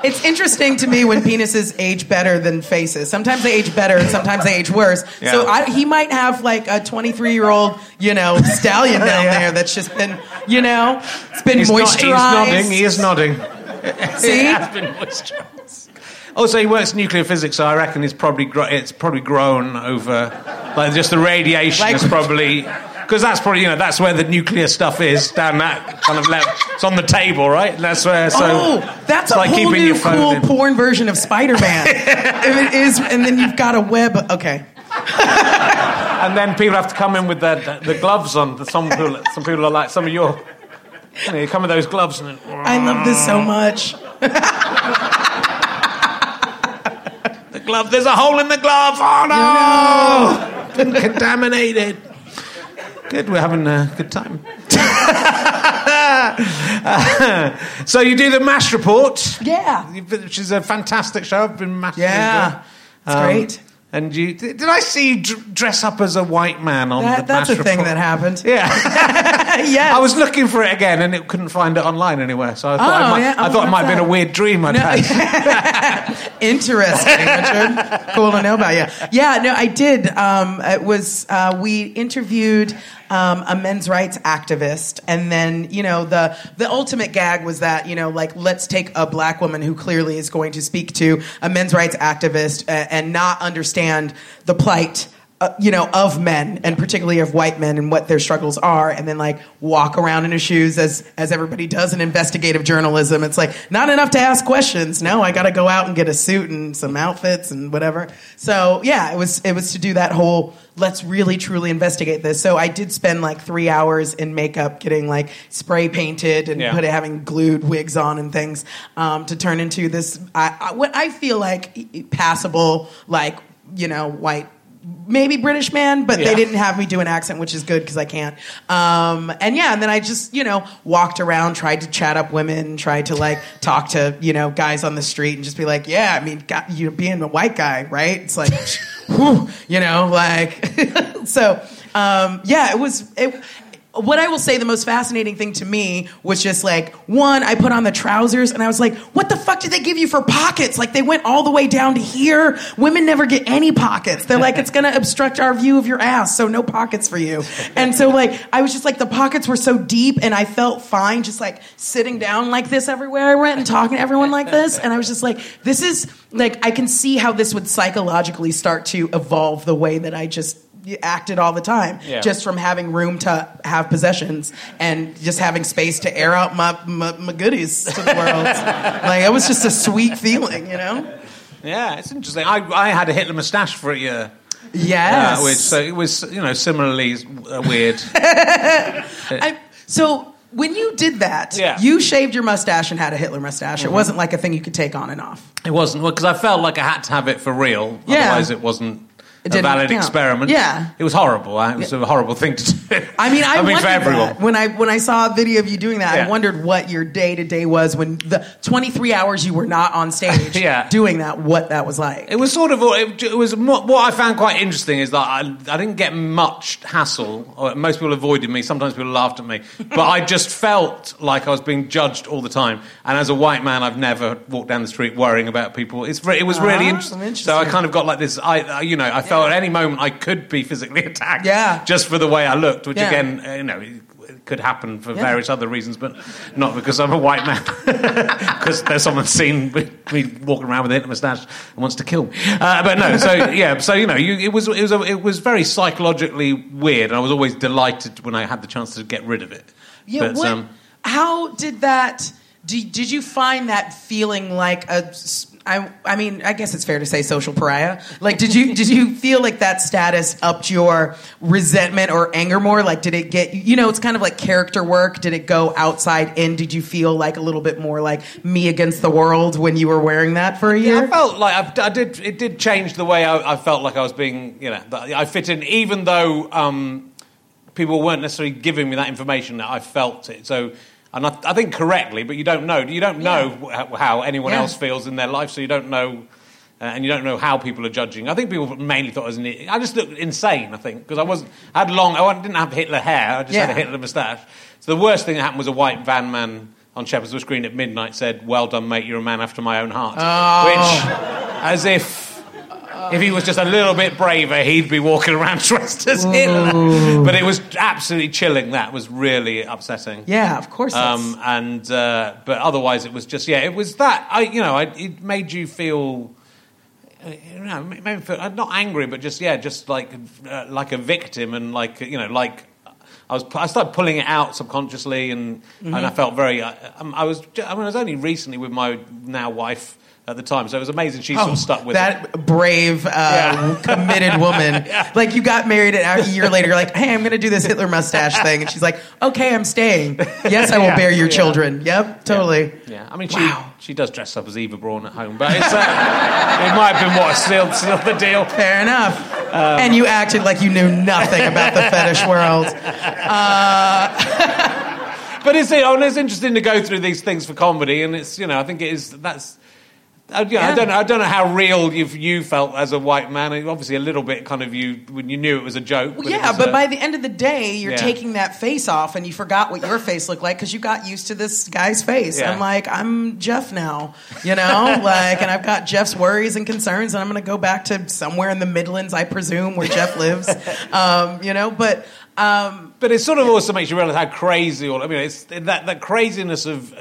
It's interesting to me when penises age better than faces. Sometimes they age better, and sometimes they age worse. Yeah. So I, he might have like a 23 year old, you know, stallion down Yeah. there that's just been, you know, it's been He's, moisturized. he's nodding. He is nodding. See? It has been moisturised. Also, he works nuclear physics, so I reckon it's probably gro- it's probably grown over like just the radiation Like- is probably because that's probably you know that's where the nuclear stuff is down that kind of level. It's on the table, right? That's where. So oh, that's a like whole keeping new cool in. porn version of Spider-Man. if it is, and then you've got a web. Okay. [laughs] and then people have to come in with their the gloves on. Some people, some people are like some of your. You, know, you come with those gloves and then, I love this so much. [laughs] the glove. There's a hole in the glove. Oh no! Been contaminated. Good, we're having a good time. Uh, [laughs] so you do the Mash Report. Yeah. Which is a fantastic show. I've been massively Yeah. enjoying. It's great. And you did I see you dress up as a white man on the That, that's Mash a thing that happened. Yeah, [laughs] yes. I was looking for it again and it couldn't find it online anywhere. So I thought, Oh, I, might, yeah? I Oh, thought it might have been a weird dream I'd No. had. [laughs] Interesting, Richard. cool to know about you. Yeah, no, I did. Um, it was uh, we interviewed um, a men's rights activist, and then you know the the ultimate gag was that you know like let's take a black woman who clearly is going to speak to a men's rights activist uh, and not understand the plight. Uh, you know, of men and particularly of white men and what their struggles are, and then like walk around in his shoes as as everybody does in investigative journalism. It's like not enough to ask questions. No, I got to go out and get a suit and some outfits and whatever. So yeah, it was it was to do that whole let's really truly investigate this. So I did spend like three hours in makeup, getting like spray painted and Yeah. put having glued wigs on and things um, to turn into this. I, I, what I feel like passable, like you know, white maybe British man, but Yeah. they didn't have me do an accent, which is good because I can't. Um, and yeah, and then I just, you know, walked around, tried to chat up women, tried to like talk to, you know, guys on the street and just be like, yeah, I mean, God, you know, being a white guy, right? It's like, [laughs] whew, you know, like, [laughs] so, um, yeah, it was, it, what I will say the most fascinating thing to me was just like one, I put on the trousers and I was like, what the fuck did they give you for pockets? Like they went all the way down to here. Women never get any pockets. They're like, it's gonna obstruct our view of your ass, so no pockets for you. And so like I was just like the pockets were so deep and I felt fine just like sitting down like this everywhere I went and talking to everyone like this. And I was just like, this is like I can see how this would psychologically start to evolve the way that I just acted all the time Yeah. just from having room to have possessions and just having space to air out my, my, my goodies to the world. [laughs] like it was just a sweet feeling, you know? yeah, it's interesting. I, I had a Hitler moustache for a year. Yes. Uh, which, so it was, you know, similarly uh, weird. [laughs] I, so when you did that, Yeah. you shaved your mustache and had a Hitler mustache. It wasn't like a thing you could take on and off. It wasn't because I felt like I had to have it for real. Yeah. Otherwise, it wasn't a valid count. experiment. Yeah. it was horrible. I- It was a horrible thing to do. I mean, [laughs] I, mean, wondered for everyone. that. when I when I saw a video of you doing that. Yeah. I wondered what your day to day was when the 23 hours you were not on stage [laughs] Yeah. doing that. What that was like. It was sort of it, it was what I found quite interesting is that I, I didn't get much hassle. Or most people avoided me. Sometimes people laughed at me, but I just [laughs] felt like I was being judged all the time. And as a white man, I've never walked down the street worrying about people. It's it was really Ah, interesting. interesting. So I kind of got like this. I I- you know I felt at any moment I could be physically [laughs] attacked. Yeah. just for the way I looked, which Yeah. again uh, you know. It, could happen for Yeah. various other reasons, but not because I'm a white man. [laughs] Because there's someone seen me me walking around with a Hitler moustache and wants to kill me. Uh, but no, so [laughs] yeah, so you know, you, it was it was a, it was very psychologically weird, and I was always delighted when I had the chance to get rid of it. Yeah, But, what, um, how did that? Did, did you find that feeling like a? I, I mean, I guess it's fair to say social pariah. Like, did you did you feel like that status upped your resentment or anger more? Like, did it get you know? It's kind of like character work. Did it go outside in? Did you feel like a little bit more like me against the world when you were wearing that for a Yeah, year? I felt like I, I did. It did change the way I, I felt like I was being. You know, I fit in, even though um, people weren't necessarily giving me that information. That I felt it. So, and I, I think correctly, but you don't know. You don't know how, how anyone Yeah. else feels in their life, so you don't know. Uh, and you don't know how people are judging. I think people mainly thought I was an idiot. I just looked insane. I think because I wasn't I had long. I didn't have Hitler hair. I just had a Yeah. Hitler moustache. So the worst thing that happened was a white van man on Shepherd's Bush Green at midnight said, "Well done, mate. You're a man after my own heart." Which, as if. If he was just a little bit braver, he'd be walking around dressed as Hitler. But it was absolutely chilling. That was really upsetting. yeah, of course. Um, and uh, but otherwise, it was just yeah, it was that. I you know, I, it made you feel. You know, it made me feel uh, not angry, but just yeah, just like uh, like a victim, and like you know, like I was. I started pulling it out subconsciously, and and I felt very. Uh, um, I was. I mean, I was only recently with my now wife at the time, so it was amazing. She sort of stuck with it. Oh, that brave, uh, committed [laughs] woman. Like you got married, and a year later, you're like, "Hey, I'm going to do this Hitler mustache thing," and she's like, "Okay, I'm staying. Yes, I will bear your children. Yep, totally." Yeah, I mean, she Wow. she does dress up as Eva Braun at home, but it's, uh, [laughs] it might have been what sealed, sealed the deal. Fair enough. Um, and you acted like you knew nothing about the fetish world. [laughs] Uh, but it's, oh, it's interesting to go through these things for comedy, and it's you know I think it is that's. I, you know, I don't know. I don't know how real you you felt as a white man. Obviously, a little bit kind of you when you knew it was a joke. Well, it yeah, but a- by the end of the day, you're Yeah. taking that face off, and you forgot what your face looked like because you got used to this guy's face. Yeah. I'm like, I'm Jeff now, you know, [laughs] like, and I've got Jeff's worries and concerns, and I'm going to go back to somewhere in the Midlands, I presume, where Jeff [laughs] lives, um, you know. But um, But it sort of also makes you realise how crazy all. I mean, it's that that craziness of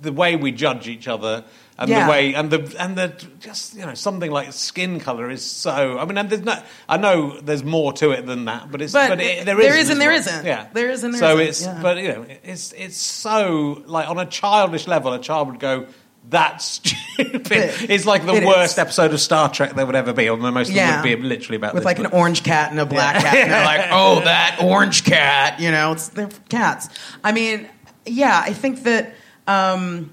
the way we judge each other and Yeah. the way and the and the just you know something like skin color is so. I mean, and there's no. I know there's more to it than that, but it's But but, it, there there is is and there well. isn't. Yeah, There is and there so isn't, it's yeah. but you know it's it's so like on a childish level, a child would go. That's stupid. It- [laughs] It's like the it is. worst episode of Star Trek there would ever be, or the most of them Yeah. would be literally about with this, like an orange cat and a black cat, [laughs] and they're like, "Oh, that orange cat," you know, it's they're cats. I mean, yeah, I think that, um,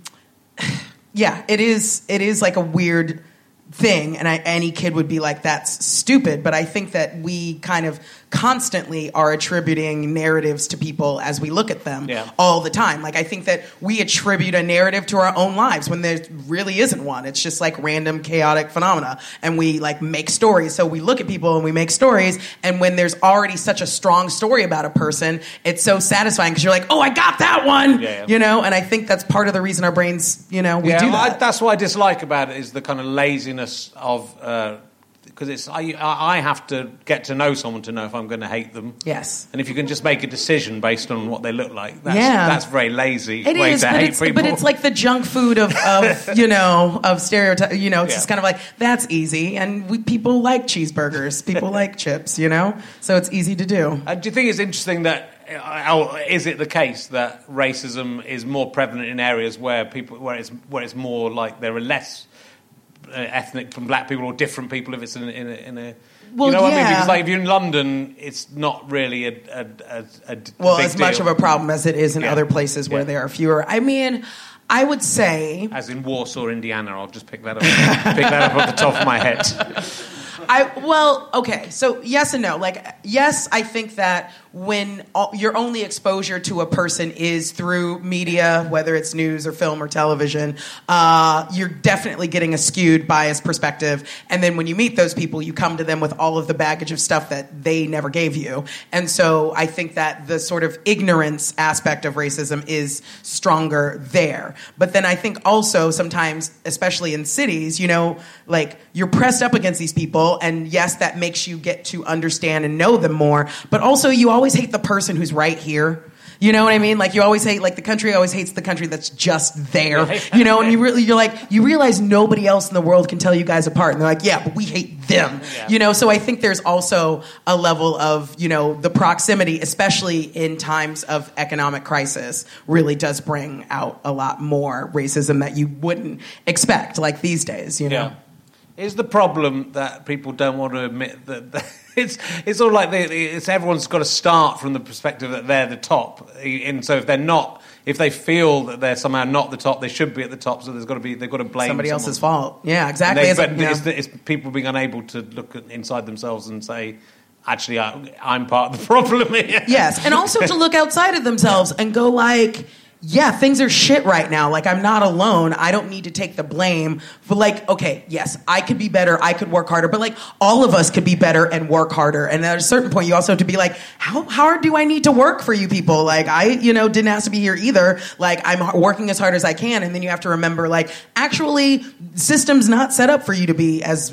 yeah, it is. It is like a weird thing, and I, any kid would be like, "That's stupid." But I think that we kind of constantly are attributing narratives to people as we look at them Yeah. all the time. Like I think that we attribute a narrative to our own lives when there really isn't one. It's just like random chaotic phenomena and we like make stories. So we look at people and we make stories and when there's already such a strong story about a person, it's so satisfying because you're like, "Oh, I got that one." Yeah, yeah. You know, and I think that's part of the reason our brains, you know, we do well, I, that. that's what I dislike about it is the kind of laziness of uh, because it's I, I have to get to know someone to know if I'm going to hate them. yes. And if you can just make a decision based on what they look like, that's, Yeah. that's very lazy It way is, to but hate it's, people. but it's like the junk food of, of [laughs] you know of stereotype. You know, it's Yeah. just kind of like that's easy, and we, people like cheeseburgers, people like [laughs] chips. You know, so it's easy to do. Uh, do you think it's interesting that, uh, is it the case that racism is more prevalent in areas where people, where it's where it's more like there are less Uh, ethnic from black people or different people if it's in, a- in a, in a Well, you know what I mean? Because like if you're in London, it's not really a, a, a, a Well, as much of a problem as it is in Yeah. other places where Yeah. there are fewer. I mean, I would say As in Warsaw, Indiana. I'll just pick that up. [laughs] pick that up off the top of my head. I well, okay. So yes and no. Like yes, I think that when all, your only exposure to a person is through media, whether it's news or film or television, uh, you're definitely getting a skewed, biased perspective. And then when you meet those people, you come to them with all of the baggage of stuff that they never gave you. And so I think that the sort of ignorance aspect of racism is stronger there. But then I think also sometimes, especially in cities, you know, like you're pressed up against these people, and yes, that makes you get to understand and know them more. But also, you always hate the person who's right here. You know what I mean? Like you always hate, like the country always hates the country that's just there. You know, and you really, you're like, you realize nobody else in the world can tell you guys apart. And they're like, yeah, but we hate them. You know, so I think there's also a level of, you know, the proximity, especially in times of economic crisis, really does bring out a lot more racism that you wouldn't expect, like these days. You know. Yeah. Is the problem that people don't want to admit that, that it's it's all like they, it's everyone's got to start from the perspective that they're the top, and so if they're not, if they feel that they're somehow not the top, they should be at the top. So there's got to be they've got to blame Somebody someone. else's fault. Yeah, exactly. they- It's but know- it's, it's people being unable to look at, inside themselves and say, actually, I, I'm part of the [laughs] problem here. Yes, and also to look outside of themselves and go like, yeah, things are shit right now. Like I'm not alone. I don't need to take the blame for like, okay, yes, I could be better. I could work harder, but like all of us could be better and work harder. And at a certain point, you also have to be like, how hard do I need to work for you people? Like I, you know, didn't ask to be here either. Like I'm working as hard as I can, and then you have to remember, like, actually, system's not set up for you to be as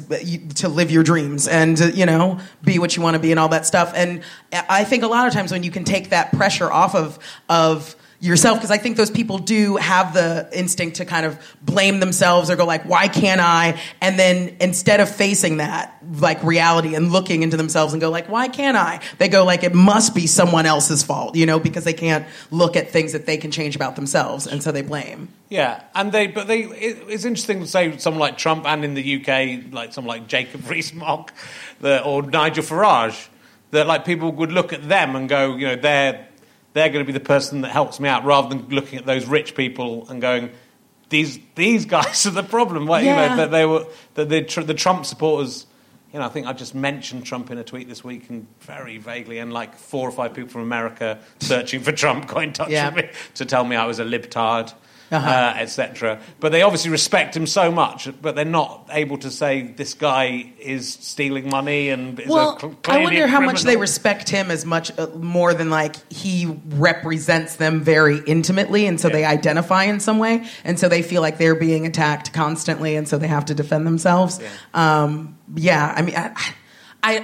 to live your dreams and you know be what you want to be and all that stuff. And uh, I think a lot of times when you can take that pressure off of of yourself because i think those people do have the instinct to kind of blame themselves or go like why can't i? And then instead of facing that like reality and looking into themselves and go like why can't i? They go like it must be someone else's fault you know because they can't look at things that they can change about themselves and so they blame. Yeah, and they, but they, it, it's interesting to say someone like Trump and in the UK, like someone like Jacob [laughs] Rees-Mogg, or Nigel Farage, that like people would look at them and go, you know, they're they're going to be the person that helps me out, rather than looking at those rich people and going, these these guys are the problem. Like, You know, that they were that the, the Trump supporters. you know, I think I just mentioned Trump in a tweet this week and very vaguely, and like four or five people from America searching for Trump got in touch Yeah. with me to tell me I was a libtard. Uh-huh. Uh, etc. But they obviously respect him so much, but they're not able to say this guy is stealing money and is a Well, cl- I wonder how much they respect him as much uh, more than like he represents them very intimately, and so they identify in some way, and so they feel like they're being attacked constantly, and so they have to defend themselves. Yeah, um, yeah I mean. I, I,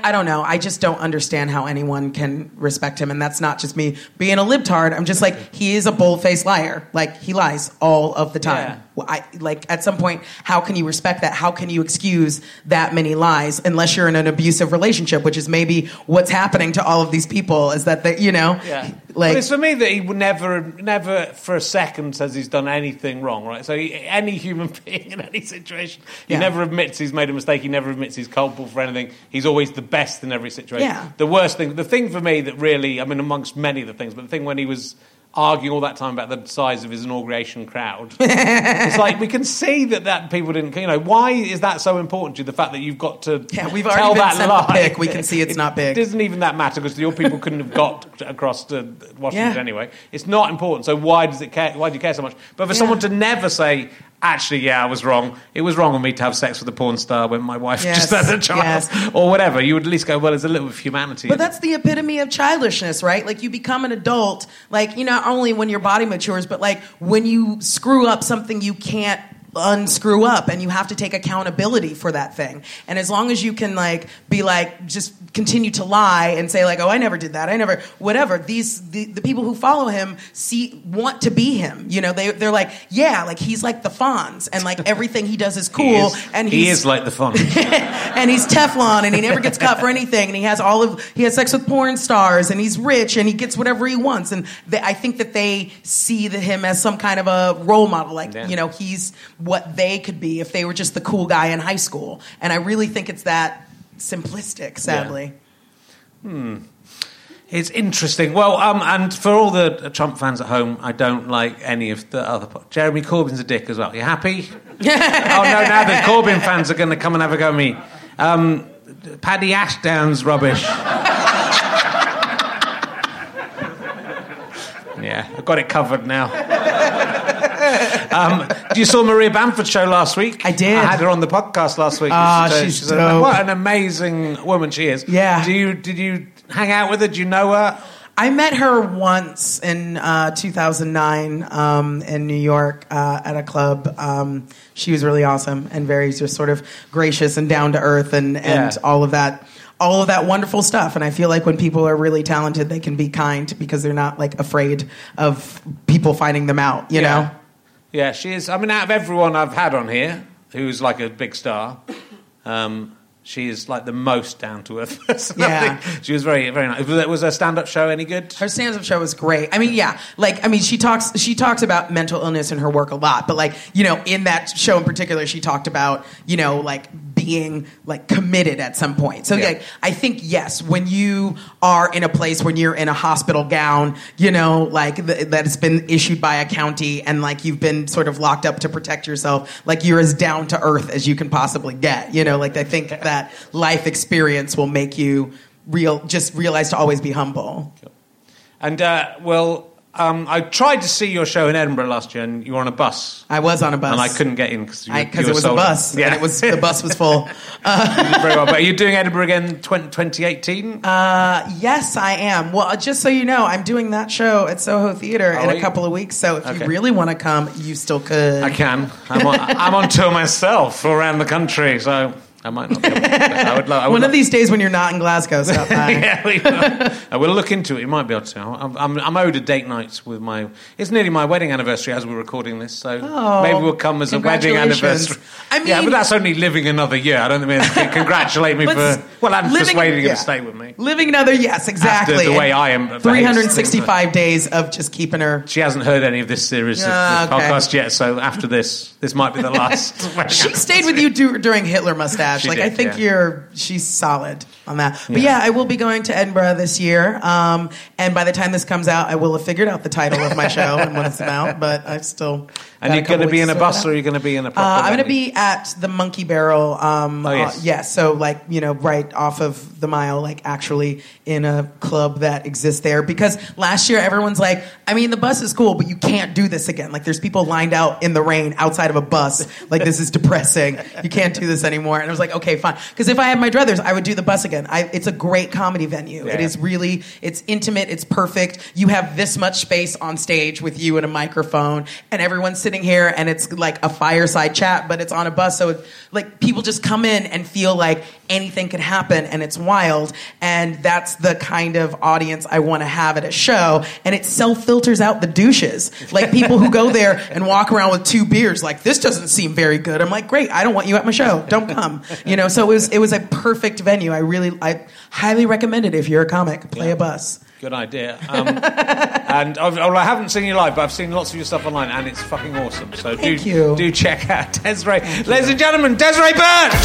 I don't know. I just don't understand how anyone can respect him. And that's not just me being a libtard. I'm just like, he is a bold faced liar. Like, he lies all of the time. Yeah. Well, I, like at some point, how can you respect that? How can you excuse that many lies unless you're in an abusive relationship, which is maybe what's happening to all of these people? Is that they, you know, Yeah. like but it's for me that he would never, never for a second says he's done anything wrong, right? So he, any human [laughs] being in any situation, he Yeah. never admits he's made a mistake. He never admits he's culpable for anything. He's always the best in every situation. Yeah. The worst thing, the thing for me that really, I mean, amongst many of the things, but the thing when he was arguing all that time about the size of his inauguration crowd, [laughs] it's like we can see that that people didn't, you know, why is that so important to you? The fact that you've got to Yeah, we've tell already been that lie. We can see it's not big. It doesn't even that matter because your people couldn't have got across to Washington Yeah. anyway. It's not important. So why does it care? Why do you care so much? But for someone to never say, "Actually, yeah, I was wrong. It was wrong of me to have sex with a porn star when my wife Yes, [laughs] just had a child, yes. or whatever," you would at least go, "Well, there's a little bit of humanity." But that's the epitome of childishness, right? Like you become an adult, like you not only when your body matures, but like when you screw up something you can't unscrew up and you have to take accountability for that thing. And as long as you can like be like just continue to lie and say like, "Oh, I never did that. I never whatever." These the, the people who follow him see want to be him. You know, they they're like, "Yeah, like he's like the Fonz and like everything he does is He cool is- and he is like the fun. [laughs] and he's Teflon and he never gets caught for anything and he has all of he has sex with porn stars and he's rich and he gets whatever he wants and they, I think that they see the, him as some kind of a role model like Yeah. you know he's what they could be if they were just the cool guy in high school and I really think it's that simplistic sadly It's interesting. Well, um, and for all the Trump fans at home, I don't like any of the other. po- Jeremy Corbyn's a dick as well. You happy? [laughs] oh no! Now the Corbyn fans are going to come and have a go at me. Um, Paddy Ashdown's rubbish. [laughs] yeah, I've got it covered now. Um, you saw Maria Bamford's show last week. I did. I had her on the podcast last week. Ah, uh, she's a- dope. what an amazing woman she is. Yeah. Do you did you hang out with her? Do you know her? I met her once in uh, 2009 um, in New York uh, at a club. Um, she was really awesome and very just sort of gracious and down to earth and, and Yeah. all of that. All of that wonderful stuff, and I feel like when people are really talented, they can be kind because they're not like afraid of people finding them out. You know, Yeah, she is. I mean, out of everyone I've had on here who's like a big star, um, she is like the most down to earth [laughs] person. Yeah. She was very, very nice. Was, was her stand up show any good? Her stand-up show was great. I mean, yeah, like I mean, she talks she talks about mental illness in her work a lot, but like you know, in that show in particular, she talked about you know like being like committed at some point. So Yeah. like, I think yes, when you are in a place when you're in a hospital gown, you know, like th- that's been issued by a county, and like you've been sort of locked up to protect yourself, like you're as down to earth as you can possibly get. You know, like I think that life experience will make you real, just realize to always be humble. And, uh, well, um, I tried to see your show in Edinburgh last year and you were on a bus. I was on a bus. And I couldn't get in because because it was a bus Yeah, and it was the bus was full. [laughs] very well. But are you doing Edinburgh again 20, 2018? Uh, yes, I am. Well, just so you know, I'm doing that show at Soho Theater Oh, in a couple of weeks. So if Okay. you really want to come, you still could. I can. I'm on, I'm on tour myself around the country, so I might not be able to. I would love, I would One love- of these days when you're not in Glasgow, stop by. [laughs] yeah, we will. I will look into it. You might be able to. I'm, I'm, I'm owed a date night with my. It's nearly my wedding anniversary as we're recording this, so Oh, maybe we'll come as a wedding congratulations. anniversary. I yeah, mean- but that's only living another year. I don't mean to [laughs] congratulate me But for. Well, I'm living- persuading you yeah. to stay with me. Living another, yes, exactly. the way I am behaved. 365 days of just keeping her. She hasn't heard any of this series Ah, of the okay. podcast yet, so after this, this might be the last. [laughs] She stayed with you du- during Hitler She like did, I think yeah. you're, she's solid on that. But yeah. I will be going to Edinburgh this year. Um, and by the time this comes out, I will have figured out the title of my show and what it's about. But I still, And you're going to be in a bus or you're going to be in a proper Uh, I'm going to be at the Monkey Barrel. Um, Oh, yes. uh, yeah, so like you know, right off of the mile, like actually in a club that exists there. Because last year everyone's like, I mean, the bus is cool, but you can't do this again. Like there's people lined out in the rain outside of a bus. Like this is [laughs] depressing. You can't do this anymore. And I was like, okay, fine. Because if I had my druthers, I would do the bus again. I, it's a great comedy venue. It Yeah. is really, it's intimate. It's perfect. You have this much space on stage with you and a microphone, and everyone's sitting here, and it's like a fireside chat, but it's on a bus. So it, like people just come in and feel like anything can happen, and it's wild. And that's the kind of audience I want to have at a show. And it self filters out the douches, like people who go there [laughs] and walk around with two beers. Like this doesn't seem very good. I'm like, great. I don't want you at my show. Don't come. You know. So it was it was a perfect venue. I really I highly recommend it if you're a comic. Play a bus. Good idea. Um, [laughs] and I've, well, I haven't seen you live, but I've seen lots of your stuff online, and it's fucking awesome. So Thank do you. do check out [laughs] Desiree. Ladies and gentlemen, Desiree Burch.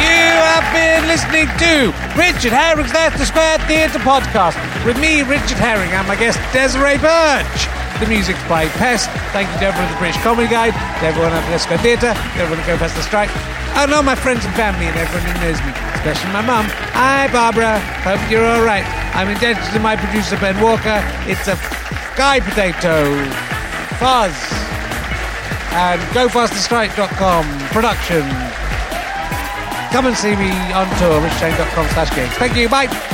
You have been listening to Richard Herring's Leicester Square Theatre podcast with me, Richard Herring, and my guest Desiree Burch. The by Pest. Thank you to everyone at the British Comedy Guide, to everyone at the Theatre, to everyone at Go Faster Stripe, and all my friends and family and everyone who knows me, especially my mum. Hi, Barbara. Hope you're all right. I'm indebted to my producer, Ben Walker. It's a Guy Potato Fuzz and GoFasterStripe.com production. Come and see me on tour, richardherring.com slash gigs. Thank you, bye.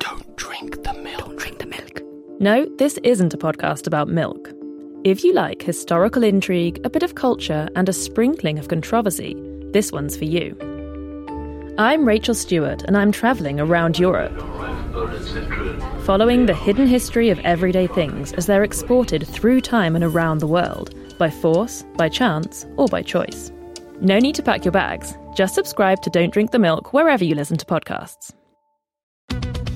Drink the milk. Don't drink the milk. No, this isn't a podcast about milk. If you like historical intrigue, a bit of culture, and a sprinkling of controversy, this one's for you. I'm Rachel Stewart, and I'm travelling around Europe, following the hidden history of everyday things as they're exported through time and around the world, by force, by chance, or by choice. No need to pack your bags. Just subscribe to Don't Drink the Milk wherever you listen to podcasts.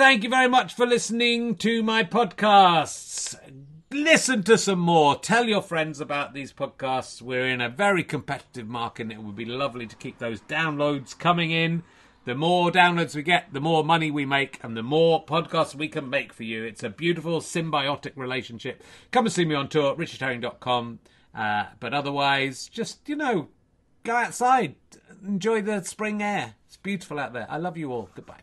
Thank you very much for listening to my podcasts. Listen to some more. Tell your friends about these podcasts. We're in a very competitive market and it would be lovely to keep those downloads coming in. The more downloads we get, the more money we make and the more podcasts we can make for you. It's a beautiful symbiotic relationship. Come and see me on tour, richardherring.com. Uh, but otherwise, just, you know, go outside. Enjoy the spring air. It's beautiful out there. I love you all. Goodbye.